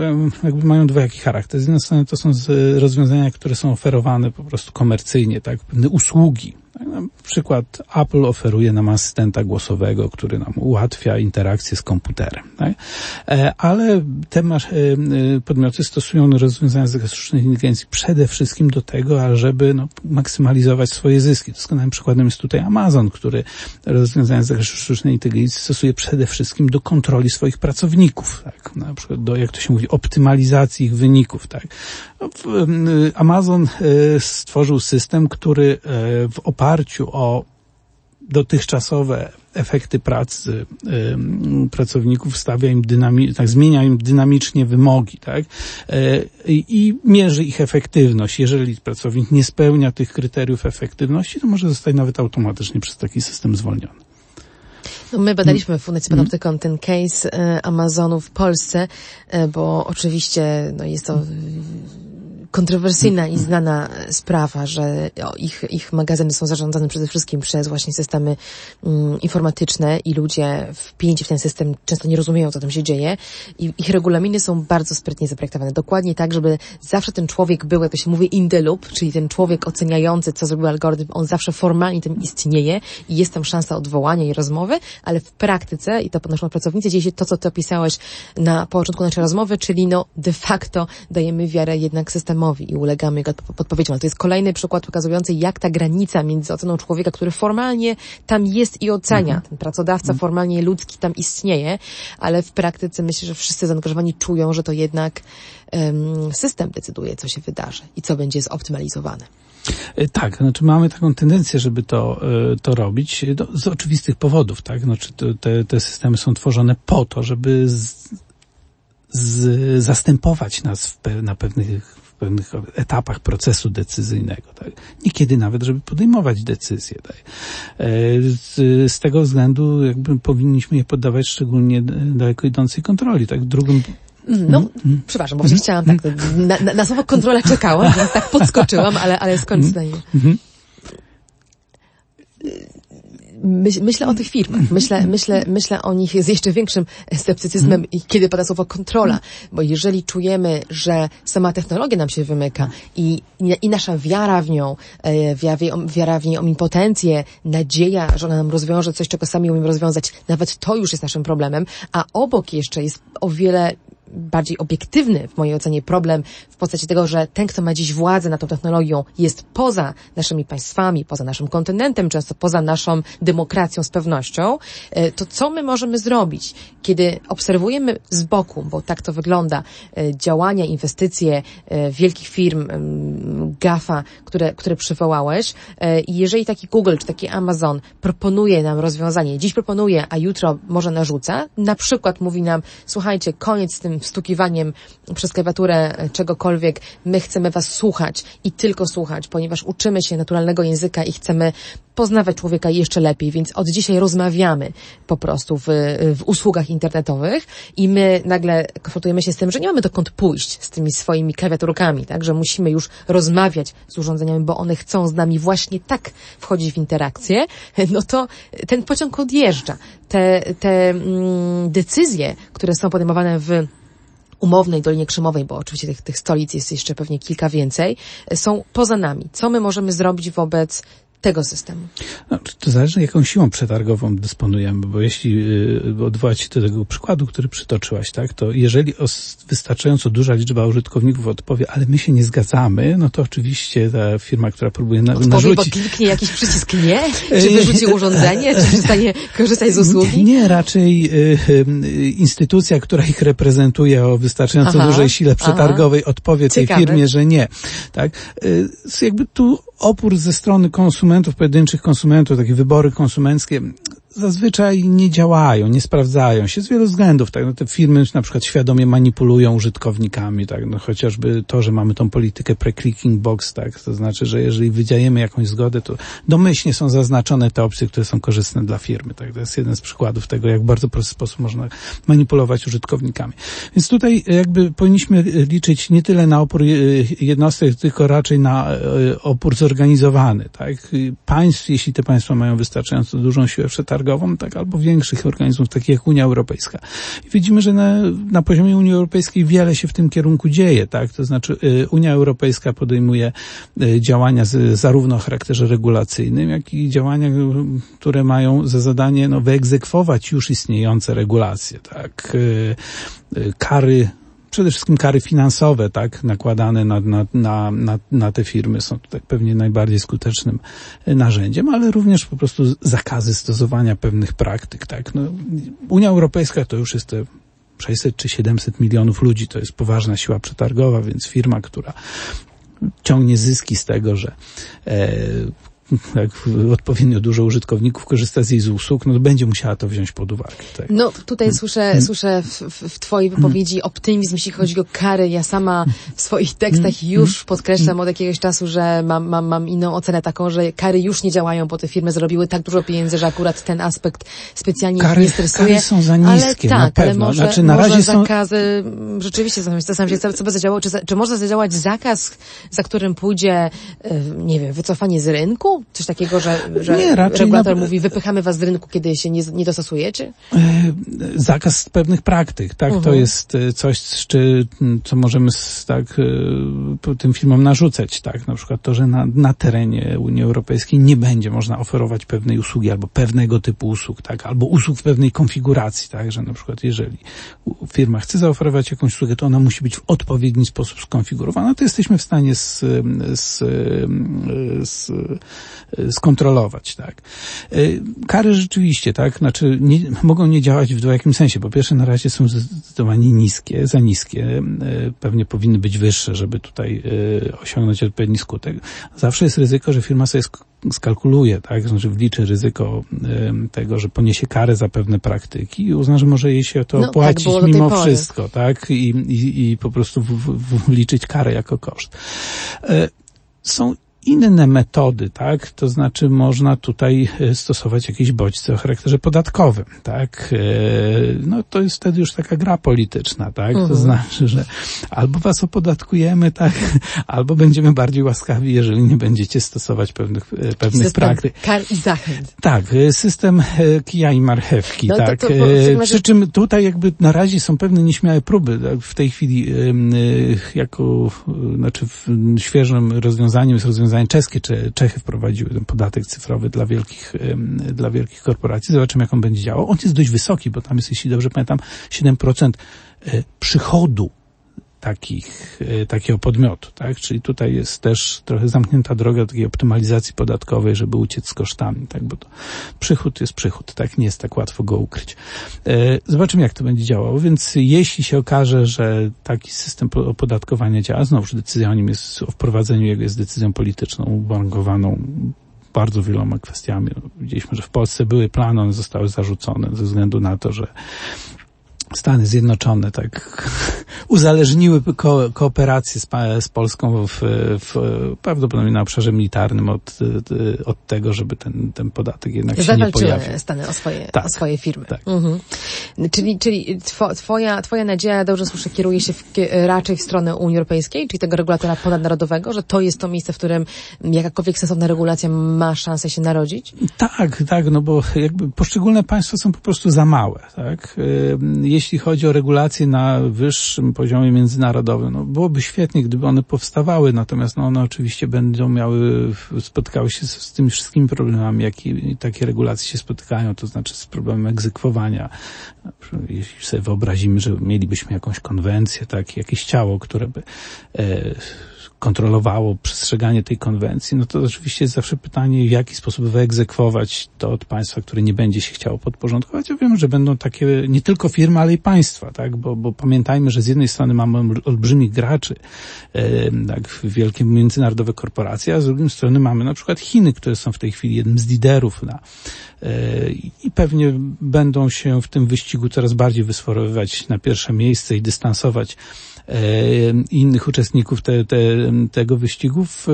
jakby mają dwojaki charakter. Z jednej strony to są rozwiązania, które są oferowane po prostu komercyjnie, tak, pewne usługi, na przykład Apple oferuje nam asystenta głosowego, który nam ułatwia interakcję z komputerem. Tak? E, ale te e, podmioty stosują rozwiązania z sztucznej inteligencji przede wszystkim do tego, ażeby no, maksymalizować swoje zyski. Doskonałym przykładem jest tutaj Amazon, który rozwiązania z zakresu sztucznej inteligencji stosuje przede wszystkim do kontroli swoich pracowników. Tak? Na przykład do, jak to się mówi, optymalizacji ich wyników. Tak? No, Amazon e, stworzył system, który w oparciu oparciu o dotychczasowe efekty pracy pracowników stawia im dynami, tak, zmienia im dynamicznie wymogi, tak, y, i mierzy ich efektywność. Jeżeli pracownik nie spełnia tych kryteriów efektywności, to może zostać nawet automatycznie przez taki system zwolniony. No my badaliśmy w Fundacji Panoptykon ten case Amazonu w Polsce, bo oczywiście no jest to kontrowersyjna i znana sprawa, że ich, ich magazyny są zarządzane przede wszystkim przez właśnie systemy um, informatyczne i ludzie wpięci w ten system często nie rozumieją, co tam się dzieje i ich regulaminy są bardzo sprytnie zaprojektowane. Dokładnie tak, żeby zawsze ten człowiek był, jak to się mówi, in the loop, czyli ten człowiek oceniający, co zrobił algorytm, on zawsze formalnie tym istnieje i jest tam szansa odwołania i rozmowy, ale w praktyce, i to podnoszą pracownicy, dzieje się to, co ty opisałeś na początku naszej rozmowy, czyli no de facto dajemy wiarę jednak systemowi i ulegamy jego podpowiedziom. Ale to jest kolejny przykład pokazujący, jak ta granica między oceną człowieka, który formalnie tam jest i ocenia, mhm. ten pracodawca mhm. formalnie ludzki tam istnieje, ale w praktyce myślę, że wszyscy zaangażowani czują, że to jednak um, system decyduje, co się wydarzy i co będzie zoptymalizowane. E, tak, znaczy mamy taką tendencję, żeby to, e, to robić no, z oczywistych powodów, tak? Znaczy te, te systemy są tworzone po to, żeby z, z, zastępować nas pe, na pewnych pewnych etapach procesu decyzyjnego. Tak? Niekiedy nawet, żeby podejmować decyzje. Tak? E, z, tego względu jakby powinniśmy je poddawać szczególnie daleko idącej kontroli. Tak? Drugim no, mm. przepraszam, bo właśnie chciałam tak, na, na, na słowo kontrola czekałam, tak podskoczyłam, ale, ale skąd zdanie? Mm myśl, myślę o tych firmach. Myślę, myślę, myślę o nich z jeszcze większym sceptycyzmem, kiedy pada słowo kontrola. Bo jeżeli czujemy, że sama technologia nam się wymyka i, i nasza wiara w nią, e, wiara w niej o impotencję, nadzieja, że ona nam rozwiąże coś, czego sami umiemy rozwiązać, nawet to już jest naszym problemem, a obok jeszcze jest o wiele bardziej obiektywny w mojej ocenie problem w postaci tego, że ten, kto ma dziś władzę nad tą technologią jest poza naszymi państwami, poza naszym kontynentem, często poza naszą demokracją z pewnością, e, to co my możemy zrobić, kiedy obserwujemy z boku, bo tak to wygląda, e, działania, inwestycje e, wielkich firm, GAFA, które, które przywołałeś i jeżeli taki Google czy taki Amazon proponuje nam rozwiązanie, dziś proponuje, a jutro może narzuca, na przykład mówi nam, słuchajcie, koniec z tym wstukiwaniem przez klawiaturę czegokolwiek. My chcemy Was słuchać i tylko słuchać, ponieważ uczymy się naturalnego języka i chcemy poznawać człowieka jeszcze lepiej, więc od dzisiaj rozmawiamy po prostu w, w usługach internetowych i my nagle konfrontujemy się z tym, że nie mamy dokąd pójść z tymi swoimi klawiaturkami, tak, że musimy już rozmawiać z urządzeniami, bo one chcą z nami właśnie tak wchodzić w interakcję, *laughs* no to ten pociąg odjeżdża. Te, te mm, decyzje, które są podejmowane w umownej Dolinie Krzemowej, bo oczywiście tych, tych stolic jest jeszcze pewnie kilka więcej, są poza nami. Co my możemy zrobić wobec tego systemu? No, to zależy, jaką siłą przetargową dysponujemy, bo jeśli y, odwołać się do tego przykładu, który przytoczyłaś, tak, to jeżeli wystarczająco duża liczba użytkowników odpowie, ale my się nie zgadzamy, no to oczywiście ta firma, która próbuje na, Odpowie, narzucić... bo kliknie jakiś przycisk nie? *laughs* Czy wyrzuci urządzenie? Czy przestanie *laughs* korzystać z usługi? Nie, raczej y, y, instytucja, która ich reprezentuje o wystarczająco aha, dużej sile przetargowej aha. odpowie tej Ciekawe. firmie, że nie. Tak? Jakby tu opór ze strony konsumentów, pojedynczych konsumentów, takie wybory konsumenckie, zazwyczaj nie działają, nie sprawdzają się z wielu względów. Tak? No, te firmy na przykład świadomie manipulują użytkownikami, tak? no, chociażby to, że mamy tą politykę pre-clicking box, tak? to znaczy, że jeżeli wydziajemy jakąś zgodę, to domyślnie są zaznaczone te opcje, które są korzystne dla firmy. Tak? To jest jeden z przykładów tego, jak w bardzo prosty sposób można manipulować użytkownikami. Więc tutaj jakby powinniśmy liczyć nie tyle na opór jednostek, tylko raczej na e, opór zorganizowany. Tak? Państw, jeśli te państwa mają wystarczająco dużą siłę przetargową, tak, albo większych organizmów, takich jak Unia Europejska. I widzimy, że na, na poziomie Unii Europejskiej wiele się w tym kierunku dzieje, tak, to znaczy y, Unia Europejska podejmuje y, działania z, zarówno o charakterze regulacyjnym, jak i działania, które mają za zadanie, no, wyegzekwować już istniejące regulacje, tak, y, kary przede wszystkim kary finansowe, tak, nakładane na, na, na, na, na te firmy są tutaj pewnie najbardziej skutecznym e, narzędziem, ale również po prostu zakazy stosowania pewnych praktyk, tak. No, Unia Europejska to już jest te 600 czy 700 milionów ludzi, to jest poważna siła przetargowa, więc firma, która ciągnie zyski z tego, że e, *laughs* jak odpowiednio dużo użytkowników korzysta z jej z usług, no to będzie musiała to wziąć pod uwagę. Tak. No tutaj słyszę, hmm. słyszę w, w, twojej wypowiedzi optymizm, jeśli chodzi o kary. Ja sama w swoich tekstach już podkreślam od jakiegoś czasu, że mam, mam, mam inną ocenę taką, że kary już nie działają, bo te firmy zarobiły tak dużo pieniędzy, że akurat ten aspekt specjalnie kary, nie stresuje. Kary są za niskie, ale tak, na pewno. Ale może, znaczy, na razie może są... zakazy, rzeczywiście zastanawiam się, co by zadziałało, czy, czy może zadziałać zakaz, za którym pójdzie, nie wiem, wycofanie z rynku? Coś takiego, że, że nie, regulator na... mówi, wypychamy was z rynku, kiedy się nie, nie dostosujecie? Zakaz pewnych praktyk, tak? Uh -huh. To mhm. jest coś, czy, co możemy tak, tym firmom narzucać, tak? Na przykład to, że na, na terenie Unii Europejskiej nie będzie można oferować pewnej usługi albo pewnego typu usług, tak? Albo usług w pewnej konfiguracji, tak? Że na przykład jeżeli firma chce zaoferować jakąś usługę, to ona musi być w odpowiedni sposób skonfigurowana, to jesteśmy w stanie z, z, z, skontrolować, tak. Kary rzeczywiście, tak, znaczy nie, mogą nie działać w dwojakim sensie. Po pierwsze na razie są zdecydowanie niskie, za niskie, pewnie powinny być wyższe, żeby tutaj osiągnąć odpowiedni skutek. Zawsze jest ryzyko, że firma sobie skalkuluje, tak, znaczy wliczy ryzyko tego, że poniesie karę za pewne praktyki i uzna, że może jej się to no, tak opłacić tak mimo wszystko, tak, i, i, i po prostu wliczyć karę jako koszt. Są inne metody, tak? To znaczy można tutaj e, stosować jakieś bodźce o charakterze podatkowym, tak? E, no to jest wtedy już taka gra polityczna, tak? To mhm. znaczy, że albo was opodatkujemy, tak? *laughs* Albo będziemy bardziej łaskawi, jeżeli nie będziecie stosować pewnych, e, pewnych system praktyk. kar i zachęt. Tak, system kija i marchewki, no, tak? To, to, to, Przy czym tutaj jakby na razie są pewne nieśmiałe próby. Tak? W tej chwili jako, znaczy świeżym rozwiązaniem jest rozwiązanie rozwiązanie czeskie, czy Czechy wprowadziły ten podatek cyfrowy dla wielkich, dla wielkich korporacji. Zobaczymy, jak on będzie działał. On jest dość wysoki, bo tam jest, jeśli dobrze pamiętam, 7% e, przychodu takich, e, takiego podmiotu, tak? Czyli tutaj jest też trochę zamknięta droga do takiej optymalizacji podatkowej, żeby uciec z kosztami, tak? Bo to przychód jest przychód, tak? Nie jest tak łatwo go ukryć. E, zobaczymy, jak to będzie działało. Więc jeśli się okaże, że taki system opodatkowania działa, znowuż decyzja o nim jest, o wprowadzeniu jego jest decyzją polityczną, uwarunkowaną bardzo wieloma kwestiami. Widzieliśmy, że w Polsce były plany, one zostały zarzucone ze względu na to, że Stany Zjednoczone tak *laughs* uzależniły ko kooperację z, z Polską w, w, prawdopodobnie na obszarze militarnym od, od tego, żeby ten, ten podatek jednak się nie pojawił. Stany o swoje, tak, o swoje firmy. Tak. Mhm. Czyli, czyli two, twoja, twoja nadzieja, dobrze słyszę, kieruje się w, raczej w stronę Unii Europejskiej, czyli tego regulatora ponadnarodowego, że to jest to miejsce, w którym jakakolwiek sensowna regulacja ma szansę się narodzić? Tak, tak, no bo jakby poszczególne państwa są po prostu za małe, tak? jeśli chodzi o regulacje na wyższym poziomie międzynarodowym, no byłoby świetnie, gdyby one powstawały, natomiast no one oczywiście będą miały, spotkały się z, z tymi wszystkimi problemami, jakie takie regulacje się spotykają, to znaczy z problemem egzekwowania. Jeśli sobie wyobrazimy, że mielibyśmy jakąś konwencję, tak, jakieś ciało, które by e, kontrolowało przestrzeganie tej konwencji, no to oczywiście jest zawsze pytanie, w jaki sposób wyegzekwować to od państwa, które nie będzie się chciało podporządkować. Ja wiem, że będą takie nie tylko firmy, ale i państwa, tak? Bo, bo pamiętajmy, że z jednej strony mamy olbrzymich graczy, tak, wielkie międzynarodowe korporacje, a z drugiej strony mamy na przykład Chiny, które są w tej chwili jednym z liderów na, e, i pewnie będą się w tym wyścigu coraz bardziej wysforowywać na pierwsze miejsce i dystansować innych uczestników te, te, tego wyścigów, e,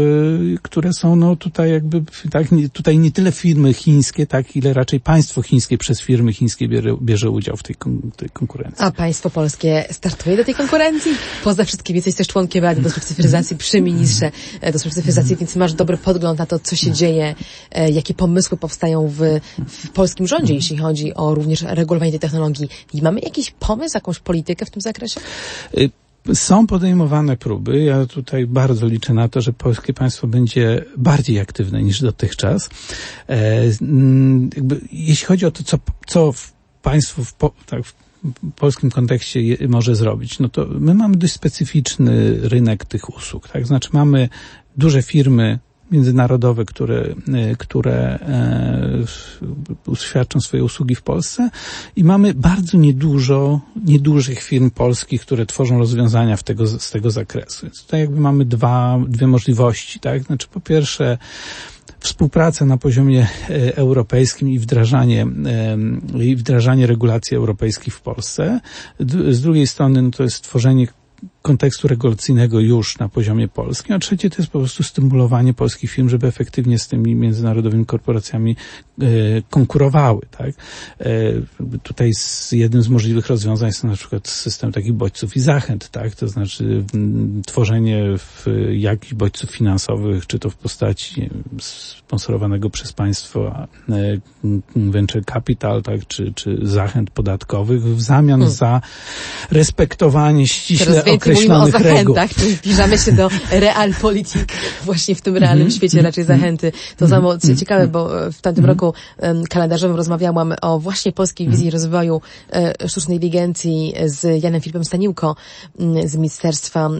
które są no tutaj jakby, tak, tutaj nie tyle firmy chińskie, tak, ile raczej państwo chińskie przez firmy chińskie bierze, bierze udział w tej, tej konkurencji. A państwo polskie startuje do tej konkurencji? Poza wszystkim jesteś też członkiem Rady do Spraw Cyfryzacji przy ministrze e, do Spraw Cyfryzacji, więc masz dobry podgląd na to, co się dzieje, jakie pomysły powstają w, w polskim rządzie, jeśli chodzi o również regulowanie tej technologii. I mamy jakiś pomysł, jakąś politykę w tym zakresie? Są podejmowane próby. Ja tutaj bardzo liczę na to, że polskie państwo będzie bardziej aktywne niż dotychczas. E, mm, jeśli chodzi o to, co, co w państwu w, tak, w polskim kontekście je, może zrobić, no to my mamy dość specyficzny rynek tych usług. Tak? Znaczy mamy duże firmy międzynarodowe, które, które świadczą swoje usługi w Polsce i mamy bardzo niedużo, niedużych firm polskich, które tworzą rozwiązania w tego, z tego zakresu. Więc tutaj jakby mamy dwa, dwie możliwości, tak? Znaczy po pierwsze, współpraca na poziomie e, europejskim i wdrażanie, i wdrażanie regulacji europejskich w Polsce. Z drugiej strony no to jest tworzenie kontekstu regulacyjnego już na poziomie polskim, a trzecie to jest po prostu stymulowanie polskich firm, żeby efektywnie z tymi międzynarodowymi korporacjami e, konkurowały. Tak? E, tutaj z, jednym z możliwych rozwiązań jest na przykład system takich bodźców i zachęt, tak? to znaczy m, tworzenie jakichś bodźców finansowych, czy to w postaci sponsorowanego przez państwo e, venture capital, tak? czy, czy zachęt podatkowych w zamian hmm. za respektowanie ściśle mówimy o zachętach, czyli zbliżamy się do realpolitik właśnie w tym realnym mhm. świecie raczej zachęty. To samo mhm. ciekawe, bo w tamtym mhm. roku kalendarzowym rozmawiałam o właśnie polskiej wizji rozwoju e, sztucznej inteligencji z Janem Filipem Staniłko z Ministerstwa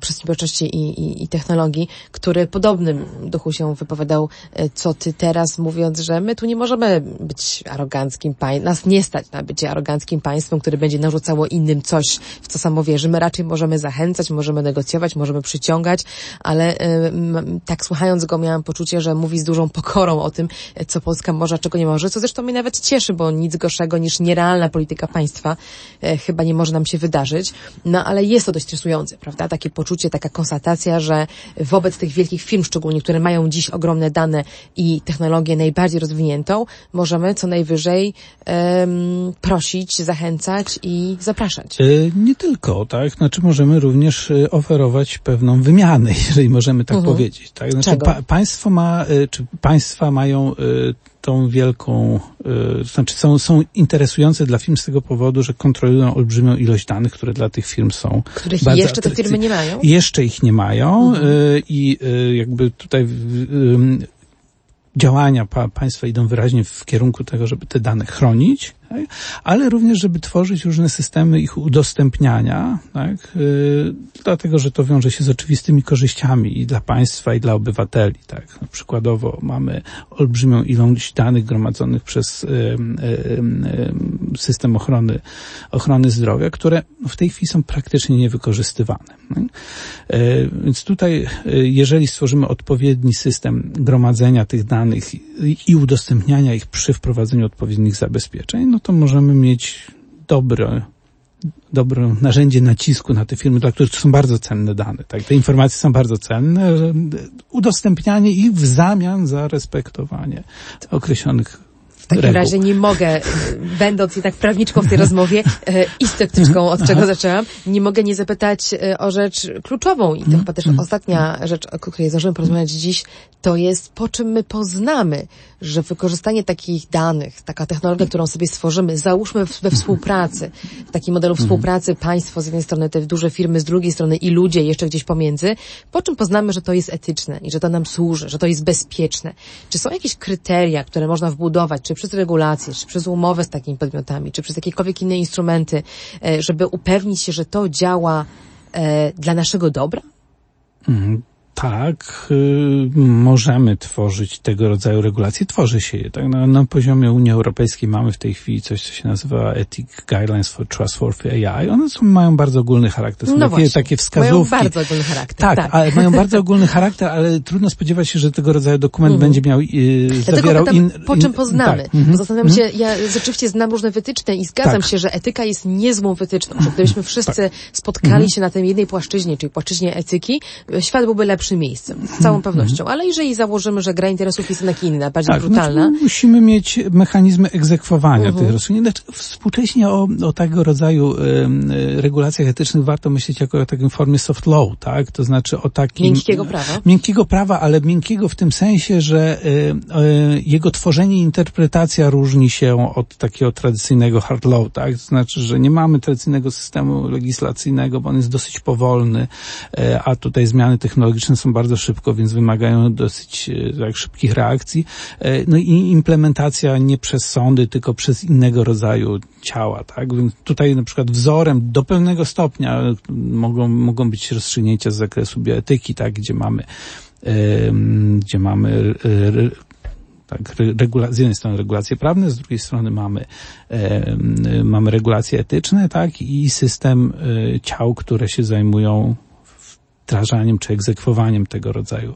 Przedsiębiorczości i, i, i Technologii, który podobnym duchu się wypowiadał, e, co ty teraz, mówiąc, że my tu nie możemy być aroganckim państwem, nas nie stać na bycie aroganckim państwem, które będzie narzucało innym coś, w co samo wierzy. My raczej możemy zachęcać, możemy negocjować, możemy przyciągać, ale y, tak słuchając go miałam poczucie, że mówi z dużą pokorą o tym, co Polska może, a czego nie może, co zresztą mnie nawet cieszy, bo nic gorszego niż nierealna polityka państwa e, chyba nie może nam się wydarzyć. No ale jest to dość stresujące, prawda? Takie poczucie, taka konstatacja, że wobec tych wielkich firm szczególnie, które mają dziś ogromne dane i technologię najbardziej rozwiniętą, możemy co najwyżej um, prosić, zachęcać i zapraszać. E, nie tylko, tak? Znaczy możemy również y, oferować pewną wymianę, *laughs* jeżeli możemy tak mhm. powiedzieć. Tak? Znaczy pa, państwo ma, y, czy państwa mają y, tą wielką, znaczy są, są interesujące dla firm z tego powodu, że kontrolują olbrzymią ilość danych, które dla tych firm są. Których jeszcze te firmy nie mają? Jeszcze ich nie mają mhm. i jakby tutaj działania pa, państwa idą wyraźnie w kierunku tego, żeby te dane chronić? Ale również, żeby tworzyć różne systemy ich udostępniania, tak? Yy, dlatego, że to wiąże się z oczywistymi korzyściami i dla państwa, i dla obywateli. Tak? No, przykładowo mamy olbrzymią ilość danych gromadzonych przez yy, yy, system ochrony, ochrony zdrowia, które w tej chwili są praktycznie niewykorzystywane. Tak? Więc tutaj, y, jeżeli stworzymy odpowiedni system gromadzenia tych danych i udostępniania ich przy wprowadzeniu odpowiednich zabezpieczeń, no to możemy mieć dobre, dobre narzędzie nacisku na te firmy, dla których to są bardzo cenne dane. Tak? Te informacje są bardzo cenne. Udostępnianie ich w zamian za respektowanie określonych w takim reguł. razie nie mogę, będąc jednak prawniczką w tej rozmowie e, i sceptyczką, od czego zaczęłam, nie mogę nie zapytać e, o rzecz kluczową i to chyba też mhm. ostatnia rzecz, o której zdążymy porozmawiać dziś, to jest po czym my poznamy, że wykorzystanie takich danych, taka technologia, którą sobie stworzymy, załóżmy we współpracy, w takim modelu mhm. współpracy państwo z jednej strony, te duże firmy z drugiej strony i ludzie jeszcze gdzieś pomiędzy, po czym poznamy, że to jest etyczne i że to nam służy, że to jest bezpieczne. Czy są jakieś kryteria, które można wbudować, czy przez regulacje, czy przez umowę z takimi podmiotami, czy przez jakiekolwiek inne instrumenty, e, żeby upewnić się, że to działa e, dla naszego dobra? Mhm tak, y, możemy tworzyć tego rodzaju regulacje. Tworzy się je. Tak? Na, na, poziomie Unii Europejskiej mamy w tej chwili coś, co się nazywa Ethic Guidelines for Trustworthy AI. One są, mają bardzo ogólny charakter. Są no takie, takie wskazówki. Mają bardzo ogólny charakter. Tak, tak. Ale mają bardzo *laughs* ogólny charakter, ale trudno spodziewać się, że tego rodzaju dokument mm. będzie miał yy, zawierał pytam, in, po czym poznamy. Tak. Mm -hmm. Zastanawiam się, mhm. ja rzeczywiście znam różne wytyczne i zgadzam tak. się, że etyka jest niezłą wytyczną. Że gdybyśmy wszyscy tak. spotkali mm -hmm. się na tej jednej płaszczyźnie, czyli płaszczyźnie etyki, świat byłby lepszym miejscem. Z całą pewnością. Ale jeżeli założymy, że gra interesów jest jednak inna, bardziej tak, brutalna. Znaczy musimy mieć mechanizmy egzekwowania -huh. tych mhm. rozstrzygnięć. Znaczy, współcześnie o, o tego rodzaju y, regulacjach etycznych warto myśleć jako o takim formie soft law, tak? To znaczy o takim... Miękkiego prawa. Miękkiego prawa, ale miękkiego w tym sensie, że y, y, jego tworzenie i interpretacja różni się od takiego tradycyjnego hard law, tak? To znaczy, że nie mamy tradycyjnego systemu legislacyjnego, bo on jest dosyć powolny, a tutaj zmiany technologiczne są bardzo szybko, więc wymagają dosyć e, tak, szybkich reakcji. E, no i implementacja nie przez sądy, tylko przez innego rodzaju ciała, tak? Więc tutaj na przykład wzorem do pewnego stopnia mogą, mogą być rozstrzygnięcia z zakresu bioetyki, tak? Gdzie mamy gdzie mamy tak, regula- z jednej strony regulacje prawne, z drugiej strony mamy, e, mamy regulacje etyczne, tak, i system e, ciał, które się zajmują wdrażaniem czy egzekwowaniem tego rodzaju,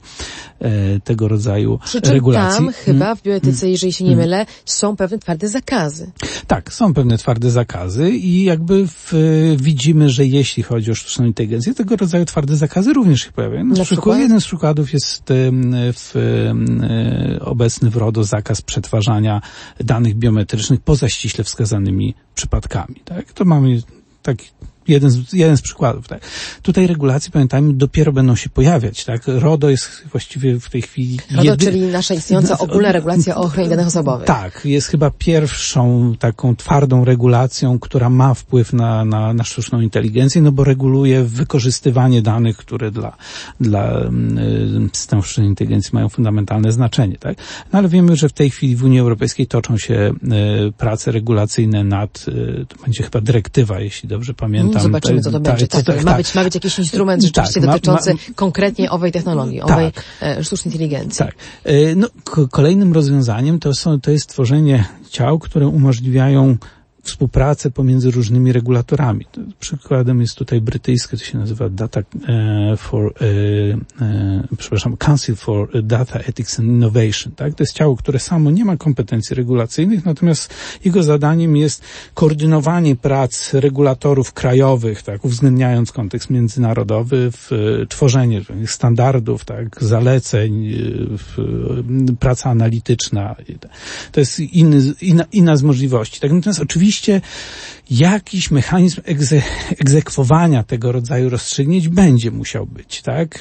e, tego rodzaju Przy czym regulacji. tam chyba w bioetyce, jeżeli się nie mylę, są pewne twarde zakazy. Tak, są pewne twarde zakazy i jakby w, widzimy, że jeśli chodzi o sztuczną inteligencję, tego rodzaju twarde zakazy również się pojawiają. Na, Na przykład? Jeden z przykładów jest em, w, e, obecny w RODO zakaz przetwarzania danych biometrycznych poza ściśle wskazanymi przypadkami. Tak? To mamy taki jeden z, jeden z przykładów. Tak? Tutaj regulacje, pamiętajmy, dopiero będą się pojawiać. Tak? RODO jest właściwie w tej chwili... RODO, jedy- czyli nasza istniejąca ogólna regulacja o ochronie danych osobowych. tak, jest chyba pierwszą taką twardą regulacją, która ma wpływ na, na, na sztuczną inteligencję, no bo reguluje wykorzystywanie danych, które dla, dla mm, systemów sztucznej inteligencji mają fundamentalne znaczenie. Tak? No ale wiemy, że w tej chwili w Unii Europejskiej toczą się y, prace regulacyjne nad, y, to będzie chyba dyrektywa, jeśli dobrze pamiętam. Mm, Zobaczymy, co to Tak, będzie. Tak, tak, ma, tak. Być, ma być jakiś instrument rzeczywiście Tak, ma- dotyczący ma- konkretnie owej technologii, Tak. owej e, sztucznej inteligencji. Tak. E, No, kolejnym rozwiązaniem to, są, to jest tworzenie ciał, które umożliwiają współpracę pomiędzy różnymi regulatorami. To Przykładem jest tutaj brytyjskie, to się nazywa Data e, for, e, e, przepraszam, Council for Data Ethics and Innovation. Tak? To jest ciało, które samo nie ma kompetencji regulacyjnych, natomiast jego zadaniem jest koordynowanie prac regulatorów krajowych, tak, uwzględniając kontekst międzynarodowy, w tworzenie standardów, tak, zaleceń, praca analityczna. To jest inny, inna, inna z możliwości. Tak, natomiast oczywiście jakiś mechanizm egze, egzekwowania tego rodzaju rozstrzygnięć będzie musiał być, tak?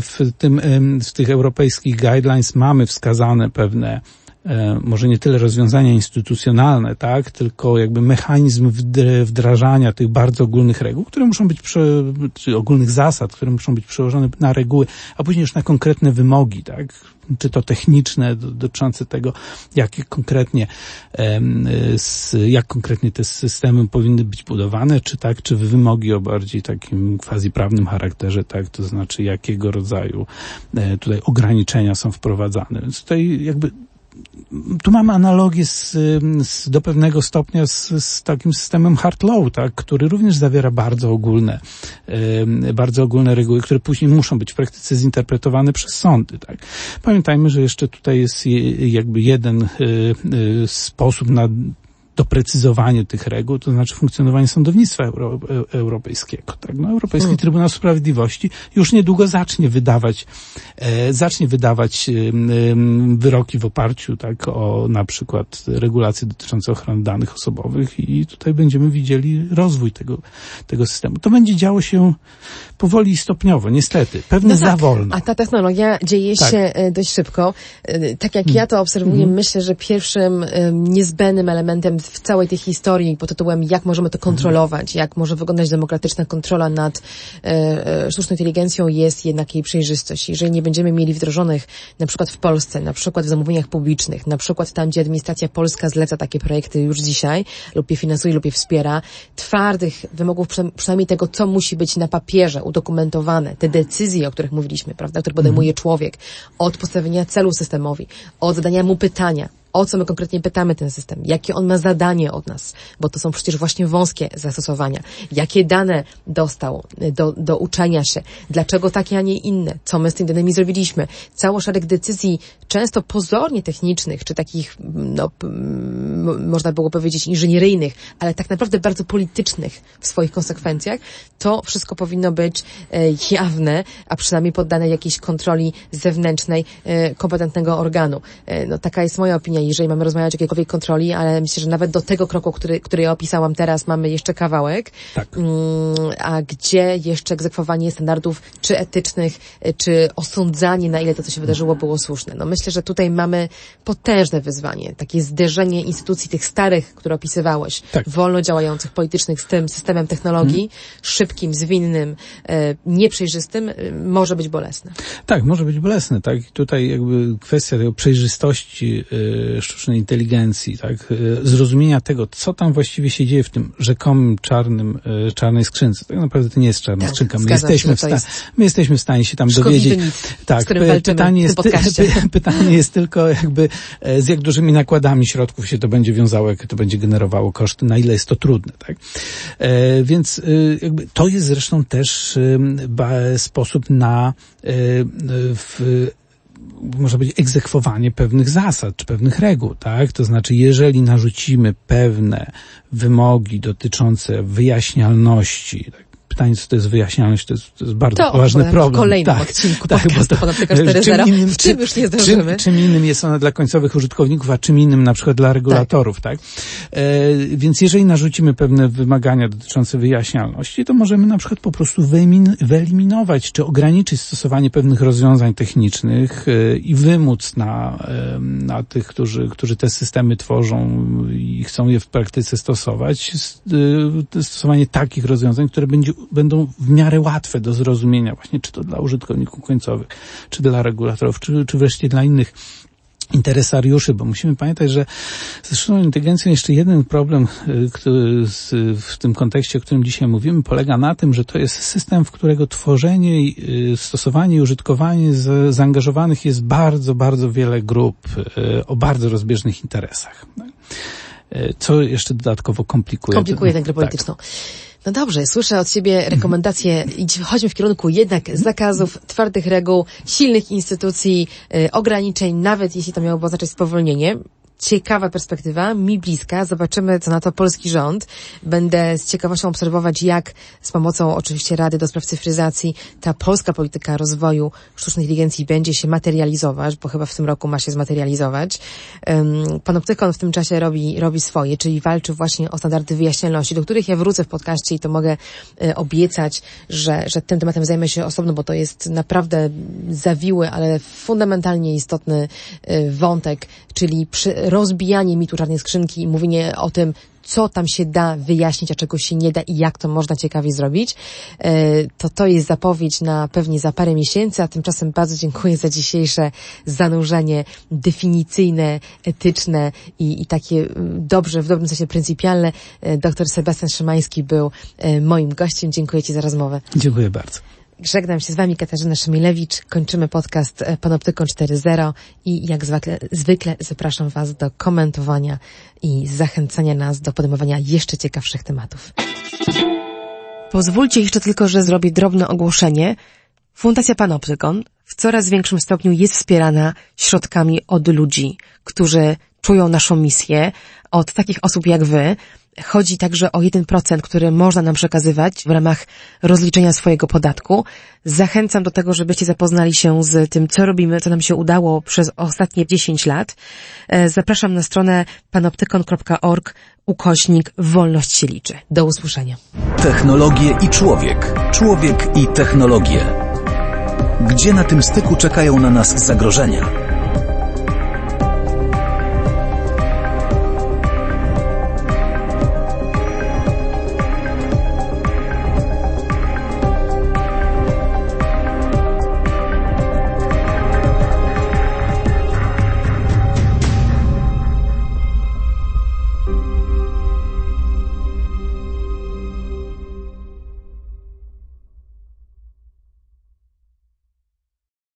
W tym, w tych europejskich guidelines mamy wskazane pewne może nie tyle rozwiązania instytucjonalne, tak, tylko jakby mechanizm wd- wdrażania tych bardzo ogólnych reguł, które muszą być, prze, czy ogólnych zasad, które muszą być przełożone na reguły, a później już na konkretne wymogi, tak, czy to techniczne, do- dotyczące tego, jakie konkretnie, jak konkretnie te systemy powinny być budowane, czy tak, czy wymogi o bardziej takim quasi prawnym charakterze, tak, to znaczy jakiego rodzaju e, tutaj ograniczenia są wprowadzane. Więc tutaj jakby tu mamy analogię z, z, do pewnego stopnia z, z takim systemem hard law, tak, który również zawiera bardzo ogólne, ym, bardzo ogólne reguły, które później muszą być w praktyce zinterpretowane przez sądy. Tak. Pamiętajmy, że jeszcze tutaj jest je, jakby jeden y, y, sposób na doprecyzowanie tych reguł, to znaczy funkcjonowanie sądownictwa euro, e, europejskiego. Tak? No, Europejski Trybunał Sprawiedliwości już niedługo zacznie wydawać, e, zacznie wydawać em, wyroki w oparciu tak, o na przykład regulacje dotyczące ochrony danych osobowych i tutaj będziemy widzieli rozwój tego, tego systemu. To będzie działo się powoli i stopniowo, niestety. Pewnie za wolno. No tak, A ta technologia dzieje Tak. się e, dość szybko. E, Tak jak ja to obserwuję, Mhm. myślę, że pierwszym e, niezbędnym elementem w całej tej historii pod tytułem jak możemy to Mhm. kontrolować, jak może wyglądać demokratyczna kontrola nad e, e, sztuczną inteligencją jest jednak jej przejrzystość. Jeżeli nie będziemy mieli wdrożonych na przykład w Polsce, na przykład w zamówieniach publicznych, na przykład tam, gdzie administracja polska zleca takie projekty już dzisiaj lub je finansuje lub je wspiera, twardych wymogów przynajmniej- przynajmniej tego, co musi być na papierze udokumentowane, te decyzje, o których mówiliśmy, prawda, które podejmuje człowiek, od postawienia celu systemowi, od zadania mu pytania, o co my konkretnie pytamy ten system, jakie on ma zadanie od nas, bo to są przecież właśnie wąskie zastosowania, jakie dane dostał y, do, do uczenia się, dlaczego takie, a nie inne, co my z tymi danymi zrobiliśmy. Cały szereg decyzji, często pozornie technicznych, czy takich, no, p- m- można było powiedzieć inżynieryjnych, ale tak naprawdę bardzo politycznych w swoich konsekwencjach, to wszystko powinno być e, jawne, a przynajmniej poddane jakiejś kontroli zewnętrznej e, kompetentnego organu. E, no taka jest moja opinia, jeżeli mamy rozmawiać o jakiejkolwiek kontroli, ale myślę, że nawet do tego kroku, który, który ja opisałam teraz, mamy jeszcze kawałek, Tak. Mm, a gdzie jeszcze egzekwowanie standardów, czy etycznych, e, czy osądzanie, na ile to, co się wydarzyło, było słuszne. No myślę, że tutaj mamy potężne wyzwanie, takie zderzenie instytucji tych starych, które opisywałeś, Tak. wolno działających, politycznych z tym systemem technologii, szybkim, zwinnym, e, nieprzejrzystym, e, może być bolesne. Tak, może być bolesne, tak. I tutaj jakby kwestia tej przejrzystości sztucznej inteligencji, tak, zrozumienia tego, co tam właściwie się dzieje w tym rzekomym czarnym, czarnej skrzynce. Tak naprawdę to nie jest czarna tak, skrzynka. My jesteśmy, w sta- my jesteśmy w stanie się tam dowiedzieć. Nic, tak, pytanie jest, *laughs* pytanie jest tylko jakby z jak dużymi nakładami środków się to będzie wiązało, jak to będzie generowało koszty, na ile jest to trudne, tak. E, więc jakby to jest zresztą też sposób na w można powiedzieć, egzekwowanie pewnych zasad czy pewnych reguł, tak? To znaczy, jeżeli narzucimy pewne wymogi dotyczące wyjaśnialności, tak? Pytanie, co to jest wyjaśnialność, to jest, to jest bardzo to poważny problem. w kolejnym tak, odcinku tak, podcastu bo to, 4.0. Innym, w czym już nie zdążymy. Czym, czym innym jest ona dla końcowych użytkowników, a czym innym na przykład dla regulatorów, tak? tak? E, więc jeżeli narzucimy pewne wymagania dotyczące wyjaśnialności, to możemy na przykład po prostu wyeliminować czy ograniczyć stosowanie pewnych rozwiązań technicznych e, i wymóc na, e, na tych, którzy, którzy te systemy tworzą i chcą je w praktyce stosować, e, stosowanie takich rozwiązań, które będzie będą w miarę łatwe do zrozumienia właśnie, czy to dla użytkowników końcowych, czy dla regulatorów, czy, czy wreszcie dla innych interesariuszy, bo musimy pamiętać, że ze sztuczną inteligencją jeszcze jeden problem y, który w tym kontekście, o którym dzisiaj mówimy, polega na tym, że to jest system, w którego tworzenie, y, stosowanie i użytkowanie zaangażowanych jest bardzo, bardzo wiele grup y, o bardzo rozbieżnych interesach. Co jeszcze dodatkowo komplikuje. Komplikuje tę grę tak. polityczną. Tak. No dobrze, słyszę od Ciebie rekomendacje, chodźmy w kierunku jednak zakazów, twardych reguł, silnych instytucji, y, ograniczeń, nawet jeśli to miałoby oznaczać spowolnienie ciekawa perspektywa, mi bliska. Zobaczymy, co na to polski rząd. Będę z ciekawością obserwować, jak z pomocą oczywiście Rady do Spraw Cyfryzacji ta polska polityka rozwoju sztucznej inteligencji będzie się materializować, bo chyba w tym roku ma się zmaterializować. Panoptykon w tym czasie robi, robi swoje, czyli walczy właśnie o standardy wyjaśnialności, do których ja wrócę w podcaście i to mogę e, obiecać, że, że tym tematem zajmę się osobno, bo to jest naprawdę zawiły, ale fundamentalnie istotny e, wątek, czyli przy, rozbijanie mitu czarnej skrzynki i mówienie o tym, co tam się da wyjaśnić, a czego się nie da i jak to można ciekawie zrobić, e, to to jest zapowiedź na pewnie za parę miesięcy, a tymczasem bardzo dziękuję za dzisiejsze zanurzenie definicyjne, etyczne i, i takie mm, dobrze, w dobrym sensie pryncypialne. E, Dr Sebastian Szymański był e, moim gościem. Dziękuję Ci za rozmowę. Dziękuję bardzo. Żegnam się z Wami Katarzyna Szymilewicz. Kończymy podcast e, Panoptykon 4.0 i jak zwykle, zwykle zapraszam Was do komentowania i zachęcania nas do podejmowania jeszcze ciekawszych tematów. Pozwólcie jeszcze tylko, że zrobię drobne ogłoszenie. Fundacja Panoptykon w coraz większym stopniu jest wspierana środkami od ludzi, którzy czują naszą misję, od takich osób jak Wy, Chodzi także o 1%, który można nam przekazywać w ramach rozliczenia swojego podatku. Zachęcam do tego, żebyście zapoznali się z tym, co robimy, co nam się udało przez ostatnie 10 lat. E, zapraszam na stronę panoptykon.org ukośnik Wolność się liczy. Do usłyszenia. Technologie i człowiek. Człowiek i technologie. Gdzie na tym styku czekają na nas zagrożenia?